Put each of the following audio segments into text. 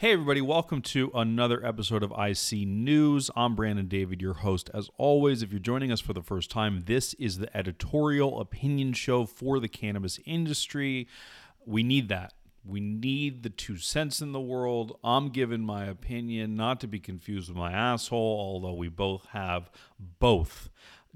Hey, everybody, welcome to another episode of IC News. I'm Brandon David, your host. As always, if you're joining us for the first time, this is the editorial opinion show for the cannabis industry. We need that. We need the two cents in the world. I'm giving my opinion, not to be confused with my asshole, although we both have both.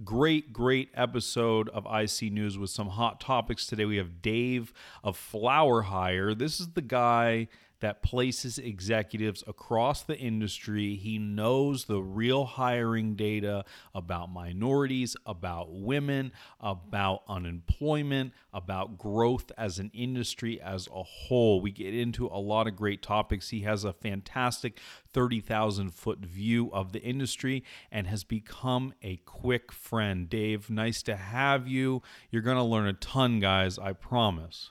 Great, great episode of IC News with some hot topics today. We have Dave of Flower Hire. This is the guy that places executives across the industry. He knows the real hiring data about minorities, about women, about unemployment, about growth as an industry as a whole. We get into a lot of great topics. He has a fantastic 30,000 foot view of the industry and has become a quick friend. Dave, nice to have you. You're going to learn a ton, guys, I promise.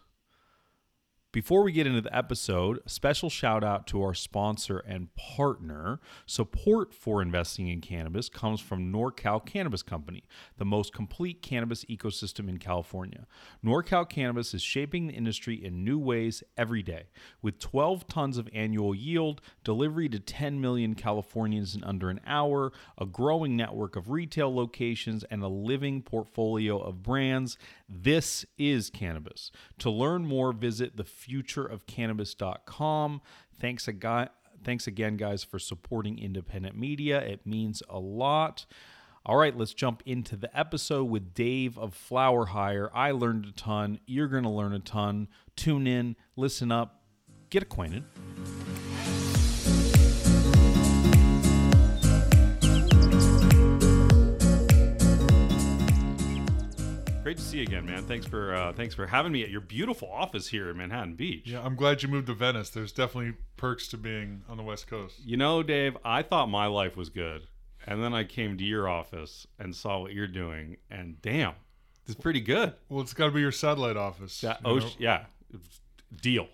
Before we get into the episode, a special shout out to our sponsor and partner. Support for investing in cannabis comes from NorCal Cannabis Company, the most complete cannabis ecosystem in California. NorCal Cannabis is shaping the industry in new ways every day. With 12 tons of annual yield, delivery to 10 million Californians in under an hour, a growing network of retail locations, and a living portfolio of brands, this is cannabis. To learn more, visit the futureofcannabis.com. Thanks a guy thanks again guys for supporting independent media. It means a lot. All right, let's jump into the episode with Dave of Flower Hire. I learned a ton. You're going to learn a ton. Tune in, listen up, get acquainted. Great to see you again, man. Thanks for uh, thanks for having me at your beautiful office here in Manhattan Beach. Yeah, I'm glad you moved to Venice. There's definitely perks to being on the West Coast. You know, Dave, I thought my life was good, and then I came to your office and saw what you're doing, and damn, it's pretty good. Well, it's got to be your satellite office. That, oh, know, yeah, deal.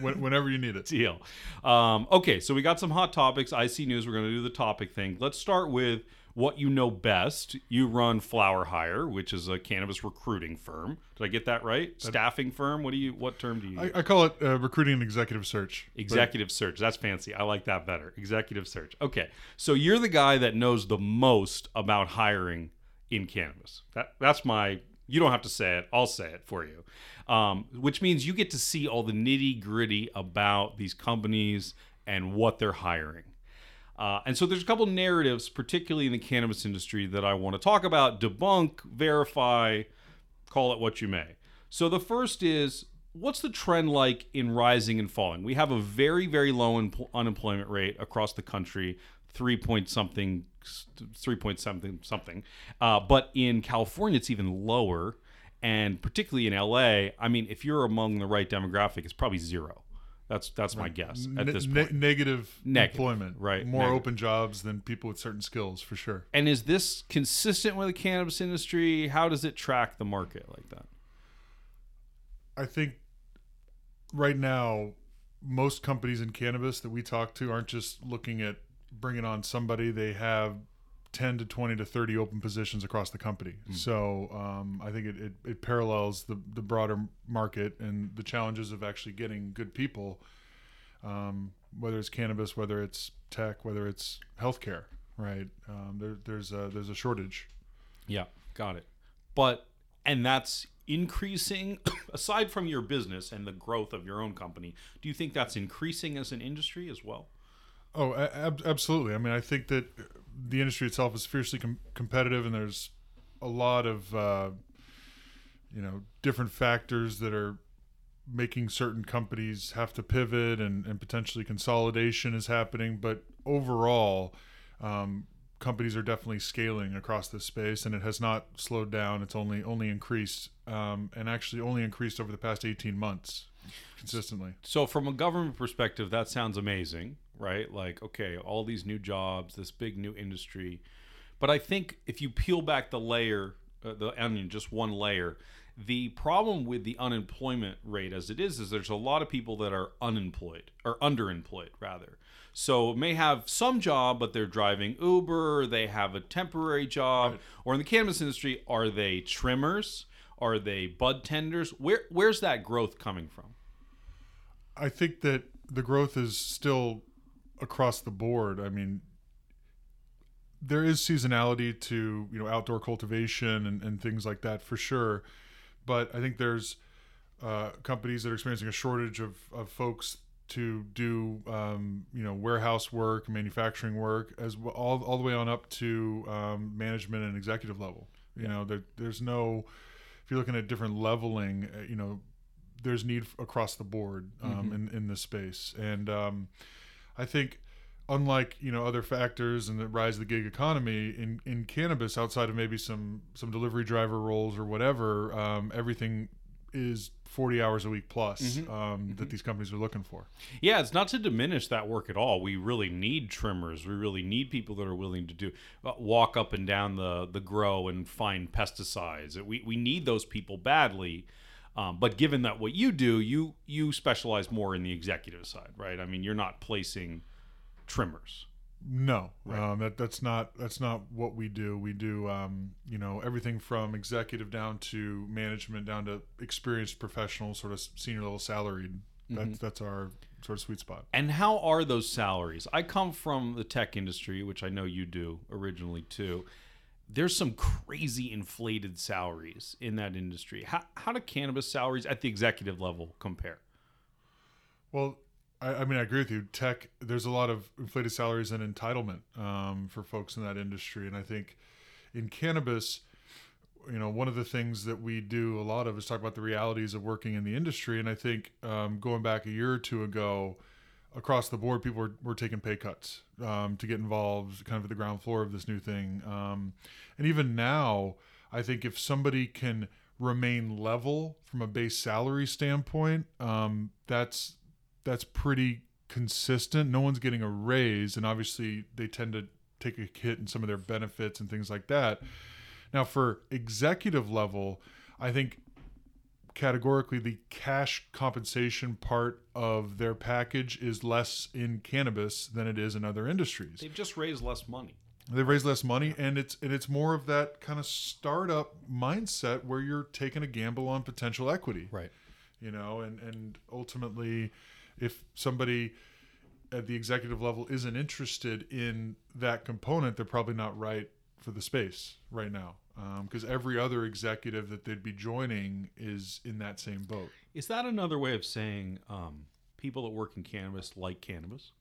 whenever you need it. deal. Um, okay, so we got some hot topics. IC News. We're going to do the topic thing. Let's start with what you know best. You run Flower Hire, which is a cannabis recruiting firm. Did I get that right? Staffing firm. What do you? What term do you? use? I, I call it uh, recruiting and executive search. But Executive search. That's fancy. I like that better. Executive search. Okay. So you're the guy that knows the most about hiring in cannabis. That that's my you don't have to say it. I'll say it for you. Um, which means you get to see all the nitty gritty about these companies and what they're hiring. Uh, and so there's a couple narratives, particularly in the cannabis industry, that I want to talk about, debunk, verify, call it what you may. So the first is what's the trend like in rising and falling? We have a very, very low un- unemployment rate across the country, three point something, three point something something. Uh, but in California, it's even lower, and particularly in LA. I mean, if you're among the right demographic, it's probably zero. That's that's my guess at ne- this ne- point. negative, Negative, employment, right, More negative. open jobs than people with certain skills, for sure. and is this consistent with the cannabis industry? How does it track the market like that? I think right now, most companies in cannabis that we talk to aren't just looking at bringing on somebody. They have 10 to 20 to 30 open positions across the company. So um, I think it, it, it parallels the, the broader market and the challenges of actually getting good people, um, whether it's cannabis, whether it's tech, whether it's healthcare, right? Um, there, there's, a, there's a shortage. Yeah, got it. But and that's increasing aside from your business and the growth of your own company. Do you think that's increasing as an industry as well? Oh, ab- absolutely. I mean, I think that the industry itself is fiercely com- competitive, and there's a lot of uh, you know different factors that are making certain companies have to pivot, and, and potentially consolidation is happening. But overall, um, companies are definitely scaling across this space, and it has not slowed down. It's only only increased, um, and actually only increased over the past 18 months consistently. So from a government perspective, that sounds amazing, right? Like, okay, all these new jobs, this big new industry. But I think if you peel back the layer, uh, the onion, just one layer, the problem with the unemployment rate as it is is there's a lot of people that are unemployed or underemployed rather. So may have some job, but they're driving Uber. They have a temporary job, or in the cannabis industry, are they trimmers? Are they bud tenders? Where where's that growth coming from? I think that the growth is still across the board. I mean, there is seasonality to you know outdoor cultivation and, and things like that for sure, but I think there's uh, companies that are experiencing a shortage of, of folks to do um, you know warehouse work, manufacturing work, as well, all all the way on up to um, management and executive level. You know, there, there's no if you're looking at different leveling, uh, you know, there's need across the board um, Mm-hmm. in in this space, and um, I think unlike you know other factors and the rise of the gig economy in in cannabis, outside of maybe some some delivery driver roles or whatever, um, everything is 40 hours a week plus Mm-hmm. um, that these companies are looking for. Yeah, it's not to diminish that work at all. We really need trimmers. We really need people that are willing to do uh, walk up and down the the grow and find pesticides. We we need those people badly. Um, but given that what you do, you you specialize more in the executive side, right? I mean, you're not placing trimmers. No, um, that that's not that's not what we do. We do um, you know everything from executive down to management down to experienced professionals, sort of senior level salaried. That's that's our sort of sweet spot. And how are those salaries? I come from the tech industry, which I know you do originally too. There's some crazy inflated salaries in that industry. How, how do cannabis salaries at the executive level compare? Well, I, I mean, I agree with you. Tech, there's a lot of inflated salaries and entitlement um, for folks in that industry, and I think in cannabis, you know, one of the things that we do a lot of is talk about the realities of working in the industry. And I think um, going back a year or two ago, across the board, people were, were taking pay cuts um, to get involved, kind of at the ground floor of this new thing. Um, and even now, I think if somebody can remain level from a base salary standpoint, um, that's that's pretty consistent. No one's getting a raise, and obviously they tend to take a hit in some of their benefits and things like that. Now, for executive level, I think categorically the cash compensation part of their package is less in cannabis than it is in other industries. They've just raised less money. They've raised less money, and it's and it's more of that kind of startup mindset where you're taking a gamble on potential equity Right. you know and and ultimately if somebody at the executive level isn't interested in that component they're probably not right for the space right now because every other executive that they'd be joining is in that same boat Is that another way of saying um, people that work in cannabis like cannabis?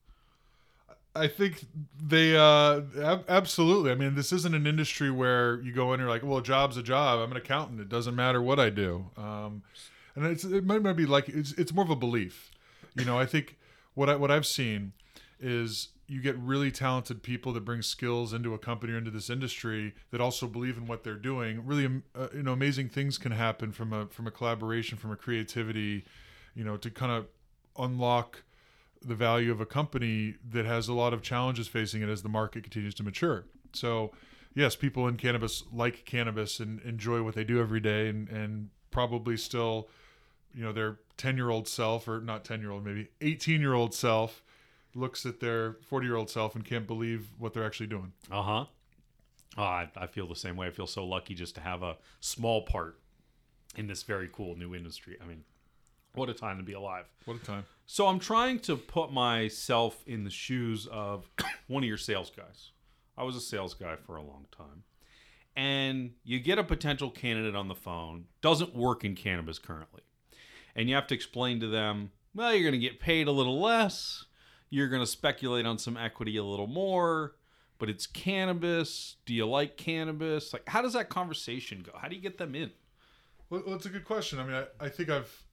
I think they uh, ab- absolutely. I mean, this isn't an industry where you go in and you're like, well, a job's a job. I'm an accountant. It doesn't matter what I do. Um, and it's it might, might be like it's it's more of a belief. You know, I think what I what I've seen is you get really talented people that bring skills into a company or into this industry that also believe in what they're doing. Really, uh, you know, amazing things can happen from a from a collaboration, from a creativity, you know, to kind of unlock the value of a company that has a lot of challenges facing it as the market continues to mature. So, yes, people in cannabis like cannabis and enjoy what they do every day, and and probably still, you know, their ten year old self or not ten year old, maybe eighteen year old self looks at their forty year old self and can't believe what they're actually doing. Uh huh. Oh, I, I feel the same way. I feel so lucky just to have a small part in this very cool new industry. I mean, what a time to be alive. What a time! So I'm trying to put myself in the shoes of one of your sales guys. I was a sales guy for a long time. And you get a potential candidate on the phone, doesn't work in cannabis currently. And you have to explain to them, well, you're going to get paid a little less. You're going to speculate on some equity a little more, but it's cannabis. Do you like cannabis? Like, how does that conversation go? How do you get them in? Well, it's a good question. I mean, I, I think I've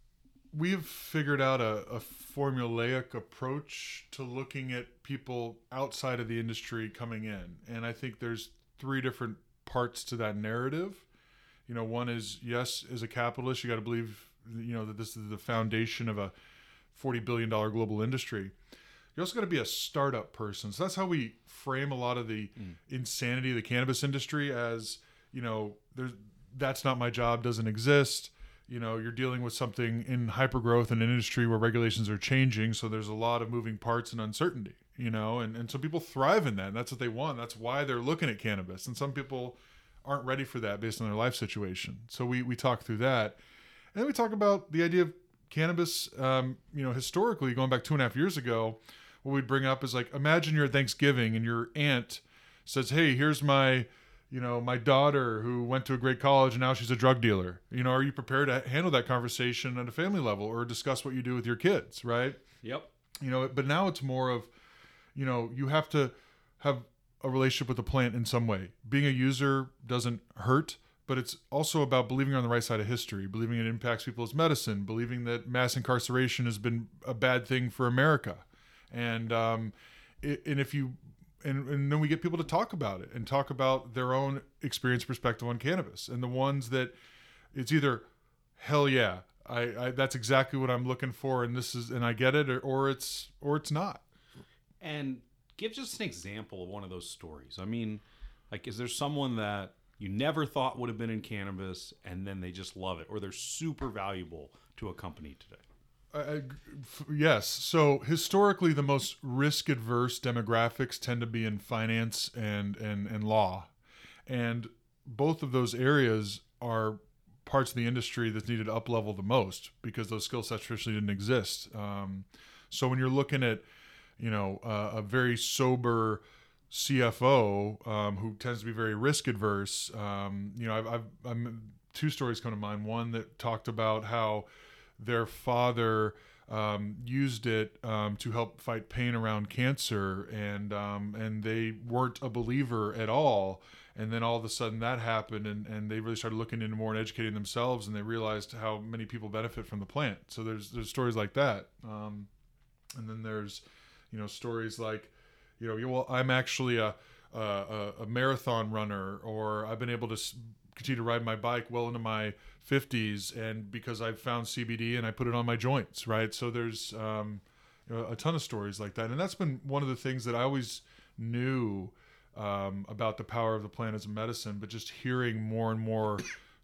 we've figured out a, a formulaic approach to looking at people outside of the industry coming in, and I think there's three different parts to that narrative. You know, one is yes, as a capitalist, you got to believe you know that this is the foundation of a forty billion dollar global industry. You also got to be a startup person. So that's how we frame a lot of the insanity of the cannabis industry as, you know, there's that's not my job, doesn't exist. You know, you're dealing with something in hypergrowth in an industry where regulations are changing, so there's a lot of moving parts and uncertainty, you know, and, and some people thrive in that. And that's what they want. That's why they're looking at cannabis. And some people aren't ready for that based on their life situation. So we, we talk through that. And then we talk about the idea of cannabis, um, you know, historically going back two and a half years ago, what we'd bring up is like, imagine you're at Thanksgiving and your aunt says, "Hey, here's my." You know, my daughter who went to a great college and now she's a drug dealer. You know, are you prepared to handle that conversation at a family level or discuss what you do with your kids, right? Yep. you know but now it's more of you know you have to have a relationship with the plant in some way being a user doesn't hurt but it's also about believing on the right side of history believing it impacts people as medicine believing that mass incarceration has been a bad thing for america and um it, and if you and, and then we get people to talk about it and talk about their own experience perspective on cannabis and the ones that it's either hell yeah I, I that's exactly what i'm looking for and this is and i get it or, or it's or it's not And give just an example of one of those stories. I mean, like, is there someone that you never thought would have been in cannabis and then they just love it or they're super valuable to a company today? I- f- yes so historically the most risk adverse demographics tend to be in finance and and and law and both of those areas are parts of the industry that's needed up level the most because those skill sets traditionally didn't exist um, so when you're looking at you know uh, a very sober CFO um, who tends to be very risk adverse. Um, you know, I've, I've two stories come to mind. One that talked about how their father um, used it um, to help fight pain around cancer, and um, and they weren't a believer at all. And then all of a sudden that happened, and, and they really started looking into more and educating themselves, and they realized how many people benefit from the plant. So there's there's stories like that, um, and then there's you know stories like you know, well, I'm actually a, a, a marathon runner, or I've been able to continue to ride my bike well into my 50s, and because I've found CBD and I put it on my joints, right? So there's um, a ton of stories like that, and that's been one of the things that I always knew um, about the power of the plant as a medicine, but just hearing more and more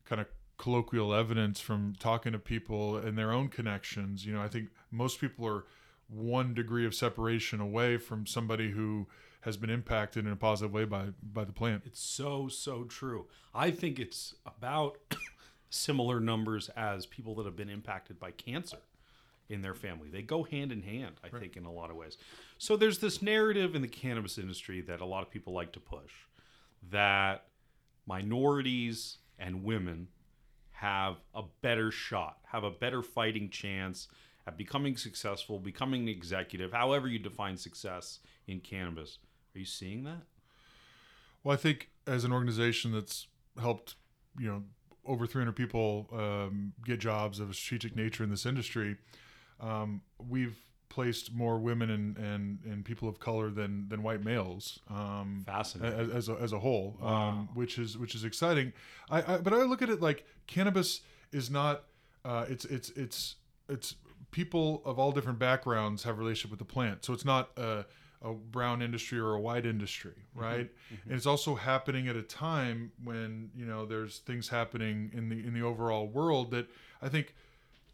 kind of colloquial evidence from talking to people and their own connections. You know, I think most people are one degree of separation away from somebody who has been impacted in a positive way by by the plant. It's so, so true. I think it's about similar numbers as people that have been impacted by cancer in their family. They go hand in hand, I think, in a lot of ways. So there's this narrative in the cannabis industry that a lot of people like to push that minorities and women have a better shot, have a better fighting chance at becoming successful, becoming an executive, however you define success in cannabis. Are you seeing that? Well, I think as an organization that's helped, you know, over 300 people um, get jobs of a strategic nature in this industry, um, we've placed more women and, and, and people of color than than white males. Um, Fascinating. as, as, a, as a whole, Wow. um, which is which is exciting. I, I but I look at it like cannabis is not. Uh, it's it's it's it's people of all different backgrounds have a relationship with the plant. So it's not a, a brown industry or a white industry, right? And it's also happening at a time when you know there's things happening in the in the overall world that I think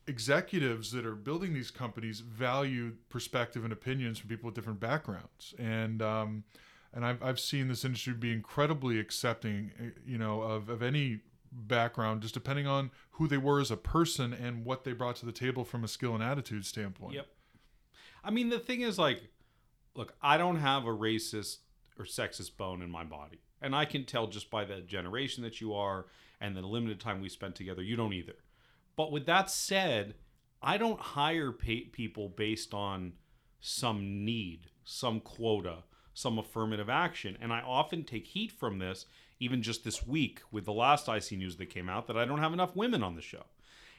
executives that are building these companies value perspective and opinions from people with different backgrounds and um, and I've, I've seen this industry be incredibly accepting eh, you know of, of any background just depending on who they were as a person and what they brought to the table from a skill and attitude standpoint Yep. I mean, the thing is, like, look, I don't have a racist or sexist bone in my body. And I can tell just by the generation that you are and the limited time we spent together, you don't either. But with that said, I don't hire people based on some need, some quota, some affirmative action. And I often take heat from this, even just this week with the last IC news that came out, that I don't have enough women on the show.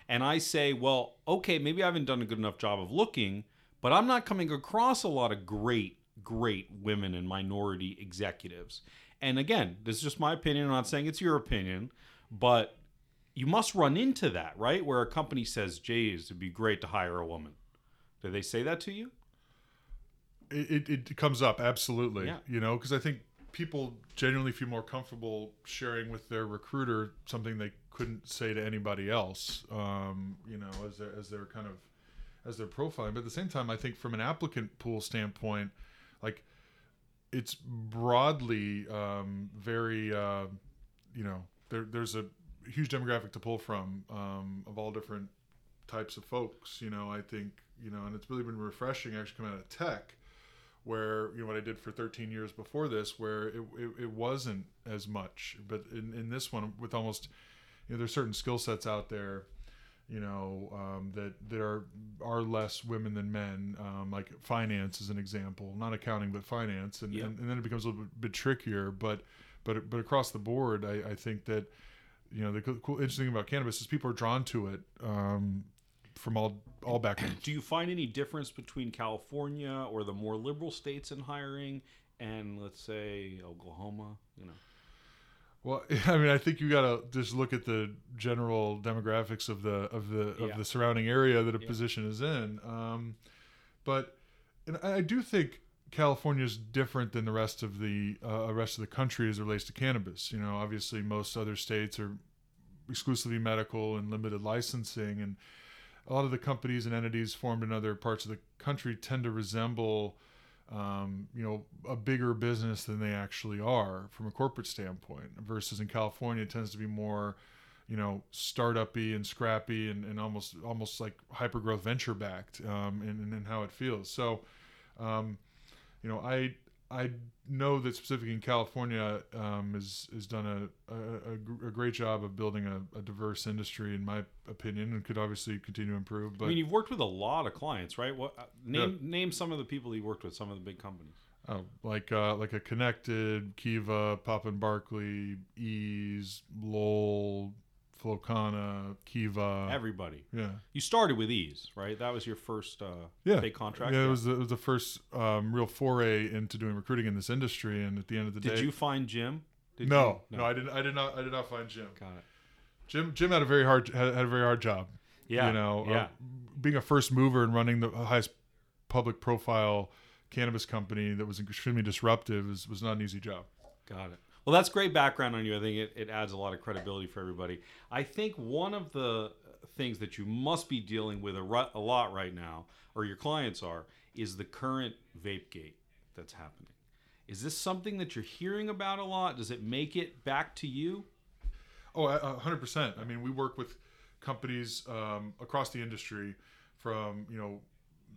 And I say, well, okay, maybe I haven't done a good enough job of looking, but I'm not coming across a lot of great, great women and minority executives. And again, this is just my opinion. I'm not saying it's your opinion, but you must run into that, right? Where a company says, Jays, it'd be great to hire a woman. Did they say that to you? it, it, it comes up absolutely Yeah. you know because i think people genuinely feel more comfortable sharing with their recruiter something they couldn't say to anybody else um, you know as they're as they're kind of as they're profiling but at the same time i think from an applicant pool standpoint like it's broadly um, very uh, you know there, there's a huge demographic to pull from um, of all different types of folks. You know, I think you know, and it's really been refreshing actually coming out of tech, where you know what I did for 13 years before this, where it it, it wasn't as much, but in in this one with almost you know there's certain skill sets out there you know um, that there are are less women than men. Um, like finance is an example not accounting but finance. And, and, and then it becomes a little bit, bit trickier but but but across the board I, I think that you know the cool, cool interesting thing about cannabis is people are drawn to it um, from all all backgrounds. Do you find any difference between California or the more liberal states in hiring and let's say Oklahoma? You know, Well, I mean, I think you got to just look at the general demographics of the of the of Yeah. the surrounding area that a Yeah. position is in. Um, but and I do think California is different than the rest of the uh, rest of the country as it relates to cannabis. You know, obviously most other states are exclusively medical and limited licensing, and a lot of the companies and entities formed in other parts of the country tend to resemble um, you know, a bigger business than they actually are from a corporate standpoint. Versus in California, it tends to be more, you know, startup-y and scrappy and, and almost almost like hyper growth venture backed um, in, in how it feels. So, um, you know, I I know that specifically in California um, is has done a, a, a great job of building a, a diverse industry, in my opinion, and could obviously continue to improve. But I mean, you've worked with a lot of clients, right? What uh, name name some of the people you worked with, some of the big companies. Oh, like uh, like a connected Kiva, Papa and Barkley, Eaze, Lowell, Flowkana, Kiva. Everybody. yeah, You started with Eaze, right? That was your first uh, yeah, big contract. Yeah, it was the, it was the first um, real foray into doing recruiting in this industry. And at the end of the Did day, did you find Jim? Did no, you? no, I didn't. I did not. I did not find Jim. Got it. Jim Jim had a very hard had, had a very hard job. Yeah. you know, uh, yeah. being a first mover and running the highest public profile cannabis company that was extremely disruptive is, was not an easy job. Got it. Well, that's great background on you. I think it, it adds a lot of credibility for everybody. I think one of the things that you must be dealing with a, a lot right now, or your clients are, is the current vape gate that's happening. Is this something that you're hearing about a lot? Does it make it back to you? Oh, a a hundred percent. I mean, we work with companies um, across the industry, from you know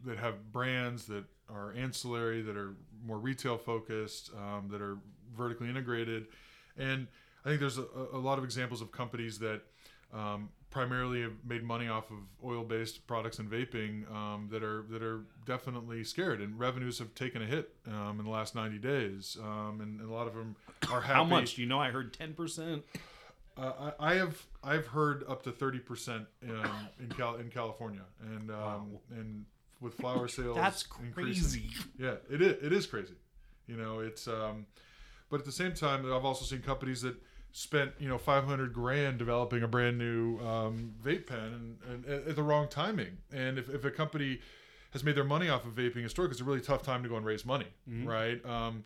that have brands that are ancillary, that are more retail focused, um, that are vertically integrated, and I think there's a, a lot of examples of companies that um, primarily have made money off of oil-based products and vaping um, that are that are definitely scared, and revenues have taken a hit um, in the last 90 days, um, and, and a lot of them are happy. How much? Do you know? I heard 10%. Uh, I, I have I've heard up to thirty percent in in, Cal, in California, and um, Wow. and with flower sales, That's increasing- crazy. Yeah, it is. It is crazy. You know, it's. But at the same time, I've also seen companies that spent you know five hundred grand developing a brand new um, vape pen, and, and at the wrong timing. And if, if a company has made their money off of vaping historically, it's a really tough time to go and raise money, right? Um,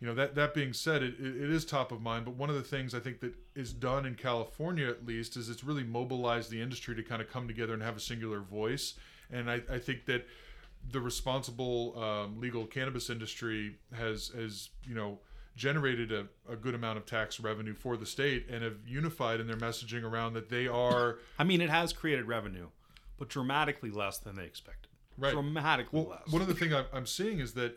you know that that being said it, it, it is top of mind but one of the things i think that is done in california at least is it's really mobilized the industry to kind of come together and have a singular voice and i, I think that the responsible um, legal cannabis industry has has you know generated a, a good amount of tax revenue for the state and have unified in their messaging around that they are I mean, it has created revenue, but dramatically less than they expected. Right. Dramatically Well, less. one of the things I'm, I'm seeing is that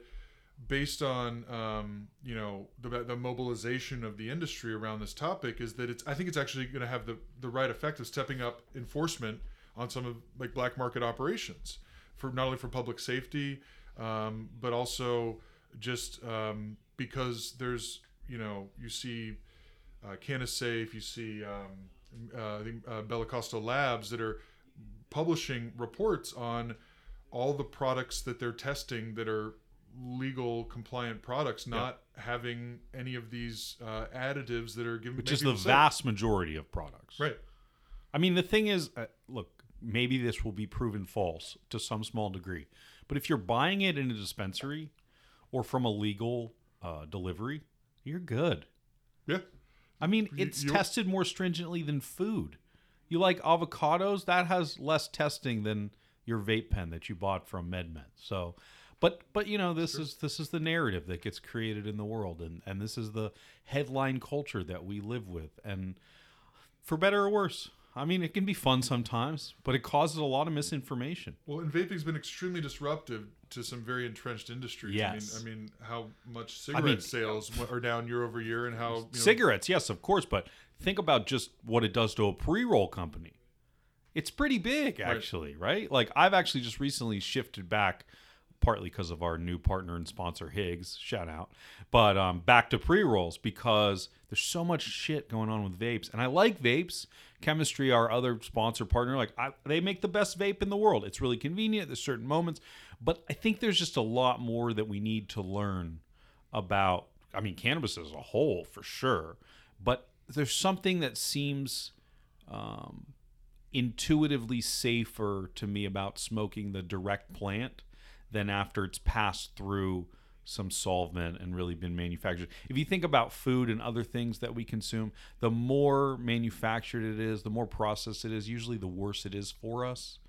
based on um, you know the, the mobilization of the industry around this topic is that it's I think it's actually going to have the the right effect of stepping up enforcement on some of like black market operations for not only for public safety um, but also just um, because there's you know you see uh, CannaSafe, you see um, uh, think, uh, Bellicosto Labs that are publishing reports on all the products that they're testing that are legal compliant products not having any of these uh, additives that are giving which is the vast majority of products. right. I mean, the thing is, uh, look, maybe this will be proven false to some small degree, but if you're buying it in a dispensary or from a legal uh, delivery, you're good. yeah I mean, it's you're- tested more stringently than food. You like avocados? That has less testing than your vape pen that you bought from MedMen. So, but but you know this is this is the narrative that gets created in the world, and and this is the headline culture that we live with, and for better or worse. I mean, it can be fun sometimes, but it causes a lot of misinformation. Well, and vaping's been extremely disruptive to some very entrenched industries. Yes. I mean, I mean how much cigarette mean- sales are down year over year, and how you know, Cigarettes, yes, of course, but think about just what it does to a pre-roll company. It's pretty big, actually, right? Like I've actually just recently shifted back, partly because of our new partner and sponsor Higgs, shout out, but um, back to pre-rolls because there's so much shit going on with vapes, and I like vapes. Chemistry, our other sponsor partner, like I, they make the best vape in the world. It's really convenient. There's certain moments, but I think there's just a lot more that we need to learn about I mean cannabis as a whole for sure, but there's something that seems um, intuitively safer to me about smoking the direct plant than after it's passed through some solvent and really been manufactured. If you think about food and other things that we consume, the more manufactured it is, the more processed it is, usually the worse it is for us.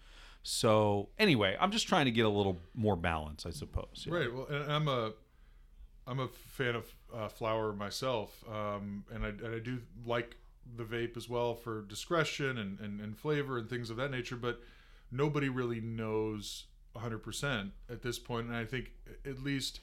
So anyway, I'm just trying to get a little more balance, I suppose. Yeah. Right. Well, I'm a I'm a fan of uh, flower myself, um, and I and I do like the vape as well for discretion and, and, and flavor and things of that nature. But nobody really knows 100% at this point, and I think at least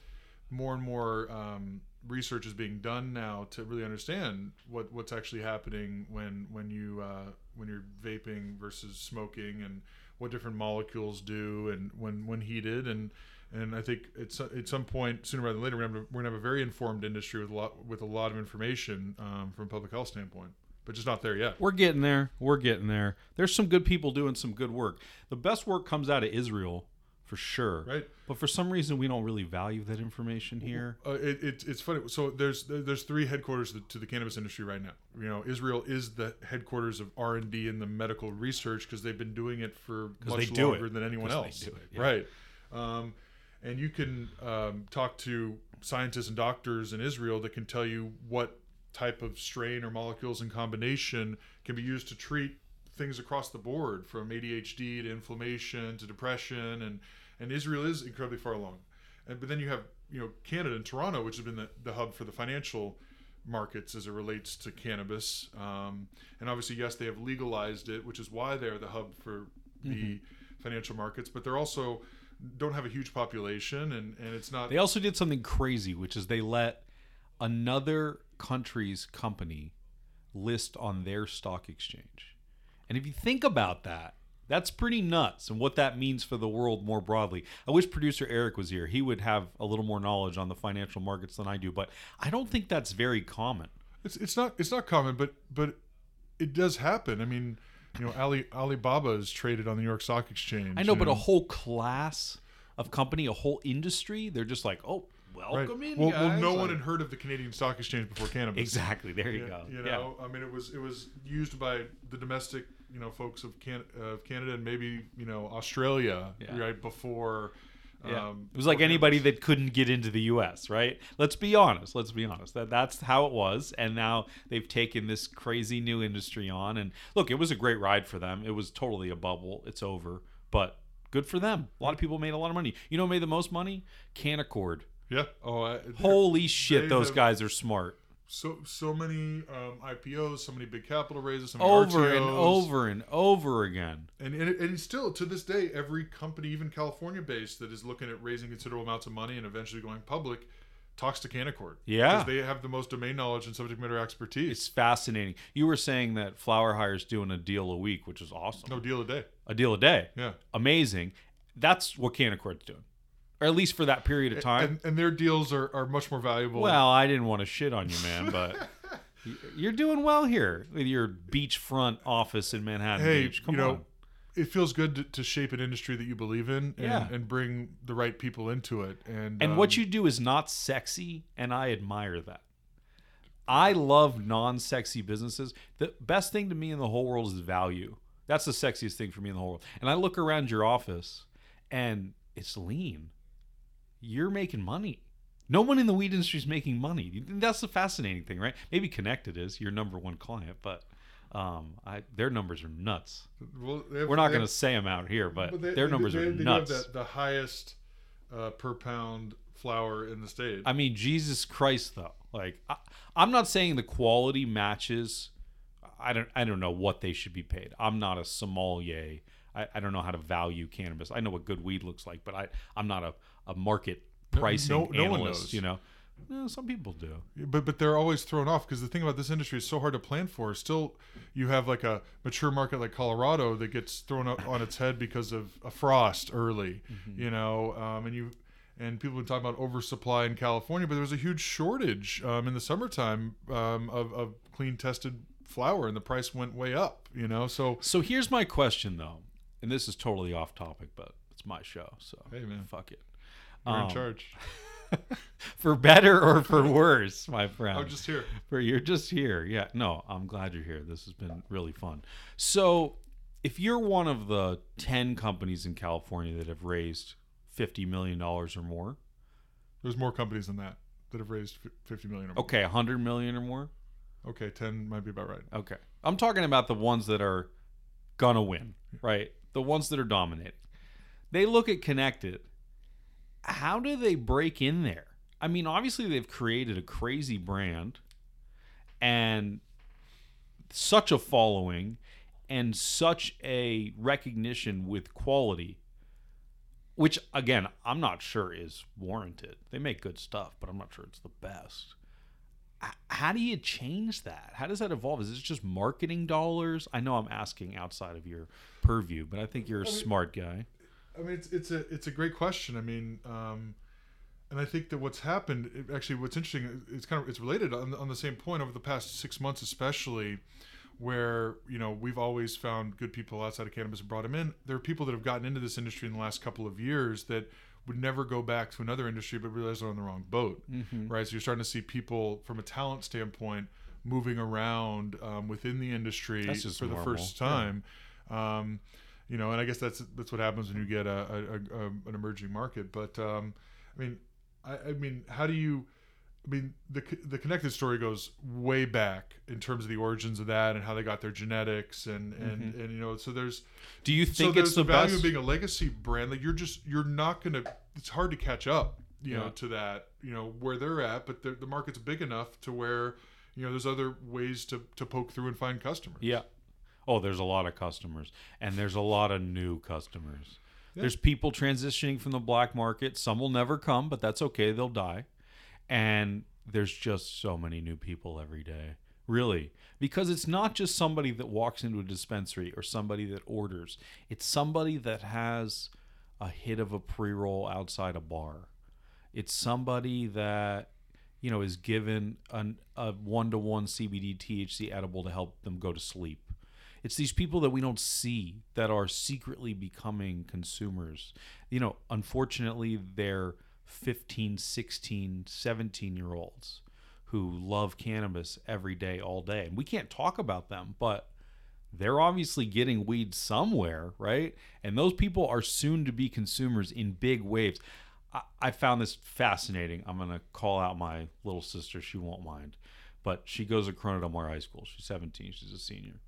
more and more um, research is being done now to really understand what what's actually happening when when you uh, when you're vaping versus smoking and what different molecules do and when when heated and and I think it's at some point sooner rather than later we're gonna we're gonna have a very informed industry with a lot with a lot of information um, from a public health standpoint, but just not there yet. We're getting there. We're getting there. There's some good people doing some good work. The best work comes out of Israel, for sure. Right. But for some reason, we don't really value that information here. Uh, it, it, it's funny. So there's there's three headquarters to the cannabis industry right now. You know, Israel is the headquarters of R and D in the medical research because they've been doing it for much longer it. than anyone else. do it, yeah. Right. Um, and you can um, talk to scientists and doctors in Israel that can tell you what type of strain or molecules in combination can be used to treat things across the board from ADHD to inflammation to depression and and Israel is incredibly far along. And but then you have you know Canada and Toronto, which has been the, the hub for the financial markets as it relates to cannabis. Um, and obviously, yes, they have legalized it, which is why they're the hub for the financial markets. But they're also don't have a huge population, and and it's not. They also did something crazy, which is they let another country's company list on their stock exchange. And if you think about that, that's pretty nuts and what that means for the world more broadly. I wish producer Eric was here. He would have a little more knowledge on the financial markets than I do, but I don't think that's very common. It's it's not it's not common, but but it does happen. I mean, you know, Ali Alibaba is traded on the New York Stock Exchange. I know, but a whole class of company, a whole industry, they're just like, "Oh, right. welcome in, well, guys." well, no Like- one had heard of the Canadian Stock Exchange before cannabis. Exactly. There you Yeah, go. You yeah. know, I mean, it was it was used by the domestic, you know, folks of Can of Canada and maybe you know Australia, Yeah. right before. Yeah. Um, it was like anybody that couldn't get into the U.S. Right? Let's be honest. Let's be honest. That that's how it was, and now they've taken this crazy new industry on. And look, it was a great ride for them. It was totally a bubble. It's over, but good for them. A lot of people made a lot of money. You know, made the most money. Canaccord. Yeah. Oh, I, Holy shit, those have- guys are smart. So so many um, IPOs, so many big capital raises, so many Over and over and over again. And, and, and still to this day, every company, even California based, that is looking at raising considerable amounts of money and eventually going public, talks to Canaccord. Yeah. because they have the most domain knowledge and subject matter expertise. It's fascinating. You were saying that Flower Hire's doing a deal a week, which is awesome. no deal a day. A deal a day. Yeah, Amazing. That's what Canaccord's doing. Or at least for that period of time. and, and their deals are, are much more valuable. Well, I didn't want to shit on you, man, but you're doing well here with your beachfront office in Manhattan hey, Beach. Come you know, on. it feels good to, to shape an industry that you believe in and, Yeah. and bring the right people into it. And And um, what you do is not sexy, and I admire that. I love non-sexy businesses. The best thing to me in the whole world is value. That's the sexiest thing for me in the whole world. And I look around your office, and it's lean. You're making money. No one in the weed industry is making money. That's the fascinating thing, right? Maybe Connected is your number one client, but um, I, their numbers are nuts. well, have- We're not going to say them out here, but, but they- their numbers they, are they nuts. Have the, the highest uh, per pound flower in the state. I mean, Jesus Christ, though. Like, I, I'm not saying the quality matches. I don't I don't know what they should be paid. I'm not a sommelier. I, I don't know how to value cannabis. I know what good weed looks like, but I I'm not a, a market pricing no- no one analyst. knows. You know, no, some people do. but but they're always thrown off because the thing about this industry is so hard to plan for. Still, you have like a mature market like Colorado that gets thrown up on its head because of a frost early, you know, um, and you and people have been talking about oversupply in California, but there was a huge shortage um, in the summertime um, of, of clean tested flower, and the price went way up, you know. So So here's my question though, and this is totally off topic, but it's my show, so Hey, man. fuck it. You're Um, in charge. For better or for worse, my friend. I'm just here. For you're just here. Yeah. No, I'm glad you're here. This has been really fun. So, if you're one of the 10 companies in California that have raised 50 million dollars or more, There's more companies than that that have raised fi- 50 million or more. okay, 100 million or more, Okay, 10 might be about right. okay. I'm talking about the ones that are gonna win, right? The ones that are dominating. They look at connected. How do they break in there? I mean, obviously they've created a crazy brand and such a following and such a recognition with quality which again i'm not sure is warranted. They make good stuff but i'm not sure it's the best. How do you change that? How does that evolve? Is it just marketing dollars? I know i'm asking outside of your purview but i think you're a smart guy I mean, it's it's a it's a great question. I mean, um, and I think that what's happened, it, actually, what's interesting, it's kind of it's related on, on the same point over the past six months, especially, where you know we've always found good people outside of cannabis and brought them in. There are people that have gotten into this industry in the last couple of years that would never go back to another industry, but realize they're on the wrong boat, right? So you're starting to see people from a talent standpoint moving around um, within the industry for the first time. Um, you know, and I guess that's that's what happens when you get a, a, a, an emerging market. But um, I mean, I, I mean, how do you? I mean, the the connected story goes way back in terms of the origins of that and how they got their genetics and and and you know, so there's do you think there's it's the value best of being a legacy brand. Like you're just you're not gonna. It's hard to catch up, you Yeah. know, to that you know where they're at. But the the market's big enough to where you know there's other ways to to poke through and find customers. Yeah. Oh, there's a lot of customers, and there's a lot of new customers. There's people transitioning from the black market. Some will never come, but that's okay. They'll die. And there's just so many new people every day. Really. Because it's not just somebody that walks into a dispensary or somebody that orders, it's somebody that has a hit of a pre roll outside a bar. It's somebody that you know is given an, a one-to-one CBD THC edible to help them go to sleep. It's these people that we don't see that are secretly becoming consumers. You know, unfortunately, they're 15, 16, 17 year olds who love cannabis every day, all day. And we can't talk about them, but they're obviously getting weed somewhere, right? And those people are soon to be consumers in big waves. I, I found this fascinating. I'm going to call out my little sister. She won't mind. But she goes to Corona Del Mar High School. She's 17. She's a senior.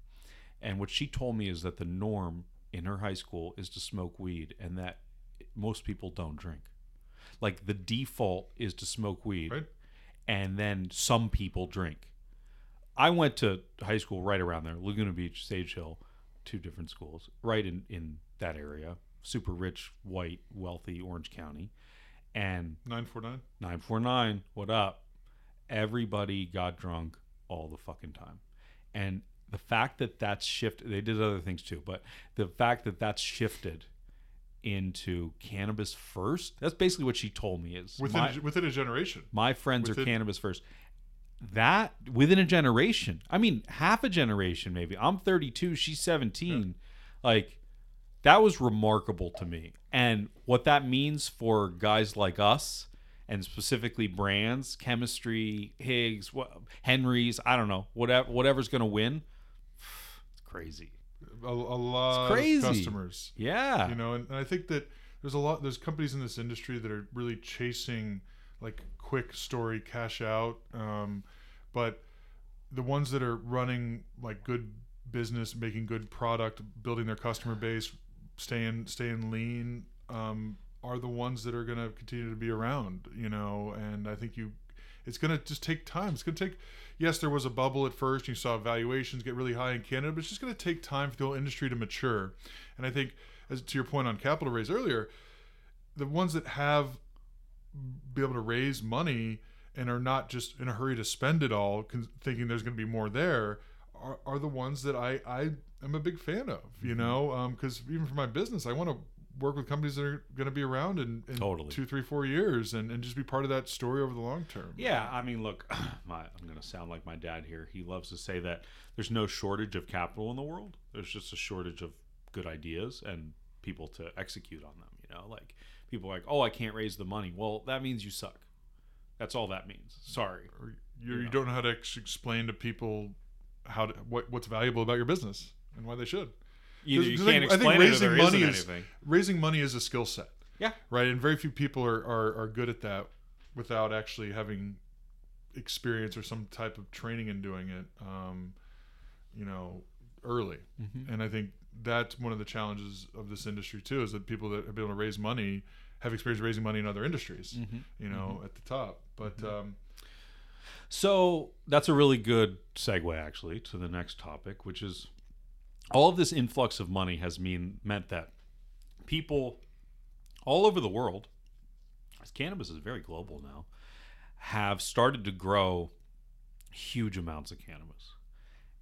And what she told me is that the norm in her high school is to smoke weed and that most people don't drink. Like the default is to smoke weed Right. and then some people drink. I went to high school right around there, Laguna Beach, Sage Hill, two different schools, right in, in that area. Super rich, white, wealthy Orange County. And Nine four nine. 949, what up? Everybody got drunk all the fucking time. And the fact that that's shifted, they did other things too, but the fact that that's shifted into cannabis first, that's basically what she told me is Within my, a, within a generation. my friends are cannabis first. That within a generation, I mean, half a generation maybe. I'm 32, she's 17. Like, that was remarkable to me. And what that means for guys like us, and specifically brands, chemistry, Higgs, what, Henry's, I don't know, whatever, whatever's going to win. It's crazy. A, a lot crazy. of customers. Yeah. you know and, and i think that there's a lot there's companies in this industry that are really chasing like quick story cash out um, but the ones that are running like good business making good product building their customer base staying staying lean um, are the ones that are going to continue to be around you know and i think you it's going to just take time. It's going to take. Yes, there was a bubble at first. You saw valuations get really high in Canada, but it's just going to take time for the whole industry to mature. And I think, as to your point on capital raise earlier, the ones that have be able to raise money and are not just in a hurry to spend it all, thinking there's going to be more there, are, are the ones that I I am a big fan of. You mm-hmm. know, um, because even for my business, I want to work with companies that are going to be around in, in Totally. two, three, four years, and, and just be part of that story over the long term. Yeah, I mean, look, my, I'm going to sound like my dad here. He loves to say that there's no shortage of capital in the world. There's just a shortage of good ideas and people to execute on them. You know, like people are like, oh, I can't raise the money. Well, that means you suck. That's all that means. Sorry. Or you, you don't know how to ex- explain to people how to, what what's valuable about your business and why they should. Either you 'Cause I can't think- I think explain it or raising there money isn't anything. Raising money is a skill set. Yeah. right? And very few people are, are, are good at that without actually having experience or some type of training in doing it, um, you know, early. Mm-hmm. And I think that's one of the challenges of this industry too, is that people that have been able to raise money have experience raising money in other industries, Mm-hmm. you know, at the top. But um, So that's a really good segue, actually, to the next topic, which is all of this influx of money has mean meant that people all over the world, as cannabis is very global now, have started to grow huge amounts of cannabis,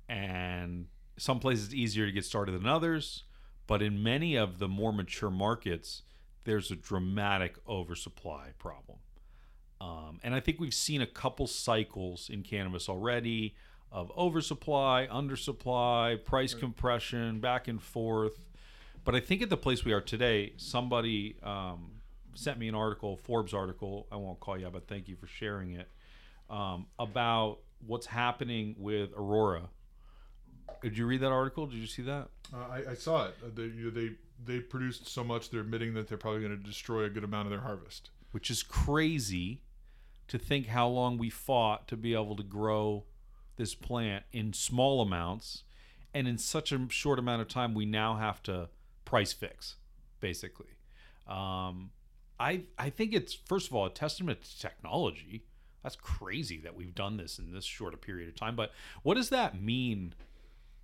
and some places it's easier to get started than others. But in many of the more mature markets, there's a dramatic oversupply problem. Um, and I think we've seen a couple cycles in cannabis already of oversupply, undersupply, price compression, back and forth. But I think at the place we are today, somebody um, sent me an article, Forbes article. I won't call you out, but thank you for sharing it um, about what's happening with Aurora. Did you read that article? Did you see that? uh, I, I saw it. Uh, They, you know, they they produced so much. They're admitting that they're probably going to destroy a good amount of their harvest. which is crazy to think how long we fought to be able to grow this plant in small amounts and in such a short amount of time we now have to price fix basically. Um, I, I think it's first of all a testament to technology. That's crazy that we've done this in this short a period of time but what does that mean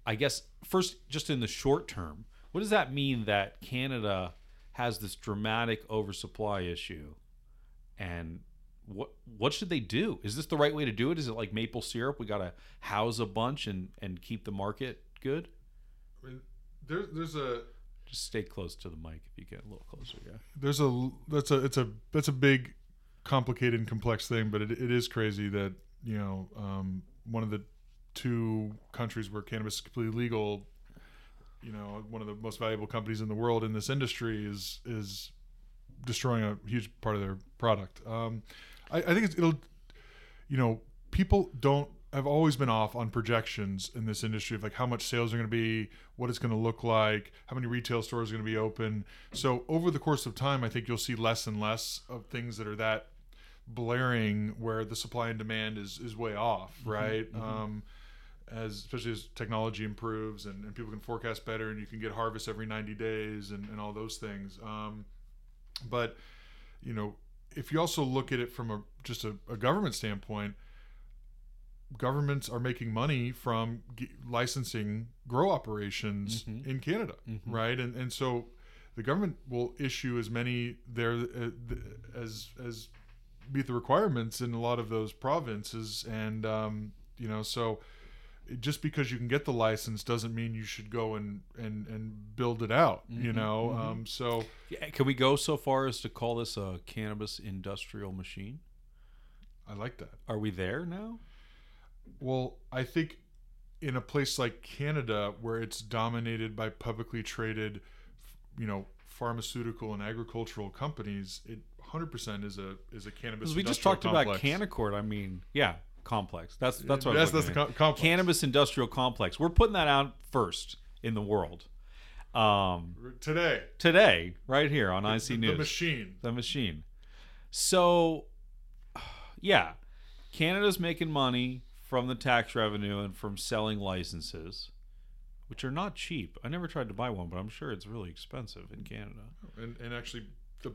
I guess first, just in the short term, what does that mean that Canada has this dramatic oversupply issue, and what what should they do? Is this the right way to do it? Is it like maple syrup? We got to house a bunch and and keep the market good. I mean, there, there's a Just stay close to the mic if you get a little closer. Yeah. there's a that's a it's a that's a big complicated and complex thing but it, it is crazy that you know um, one of the two countries where cannabis is completely legal you know one of the most valuable companies in the world in this industry is is destroying a huge part of their product um, I, I think it's, it'll you know people don't have always been off on projections in this industry of like how much sales are going to be what it's going to look like how many retail stores are going to be open. So over the course of time i think you'll see less and less of things that are that blaring where the supply and demand is is way off right? Um as especially as technology improves and, and people can forecast better and you can get harvest every 90 days and, and all those things. Um but you know if you also look at it from a just a, a government standpoint governments are making money from g- licensing grow operations Mhm. in Canada, Mhm. right? And and so the government will issue as many there uh, th- as as meet the requirements in a lot of those provinces, and um, you know so. It- Just because you can get the license doesn't mean you should go and and, and build it out, you Mhm, know. mhm. Um, so Yeah, Can we go so far as to call this a cannabis industrial machine? I like that. Are we there now? Well, I think in a place like Canada, where it's dominated by publicly traded, you know, pharmaceutical and agricultural companies, it 100% is a is a cannabis. Because we just industrial talked about complex. I mean, yeah, complex. That's that's what Yes, was that's the at. co- complex. cannabis industrial complex. We're putting that out first in the world. Um, today. today, right here on IC the, News, the machine. the machine. So, yeah, Canada's making money from the tax revenue and from selling licenses, which are not cheap. I never tried to buy one, but I'm sure it's really expensive in Canada. and, and actually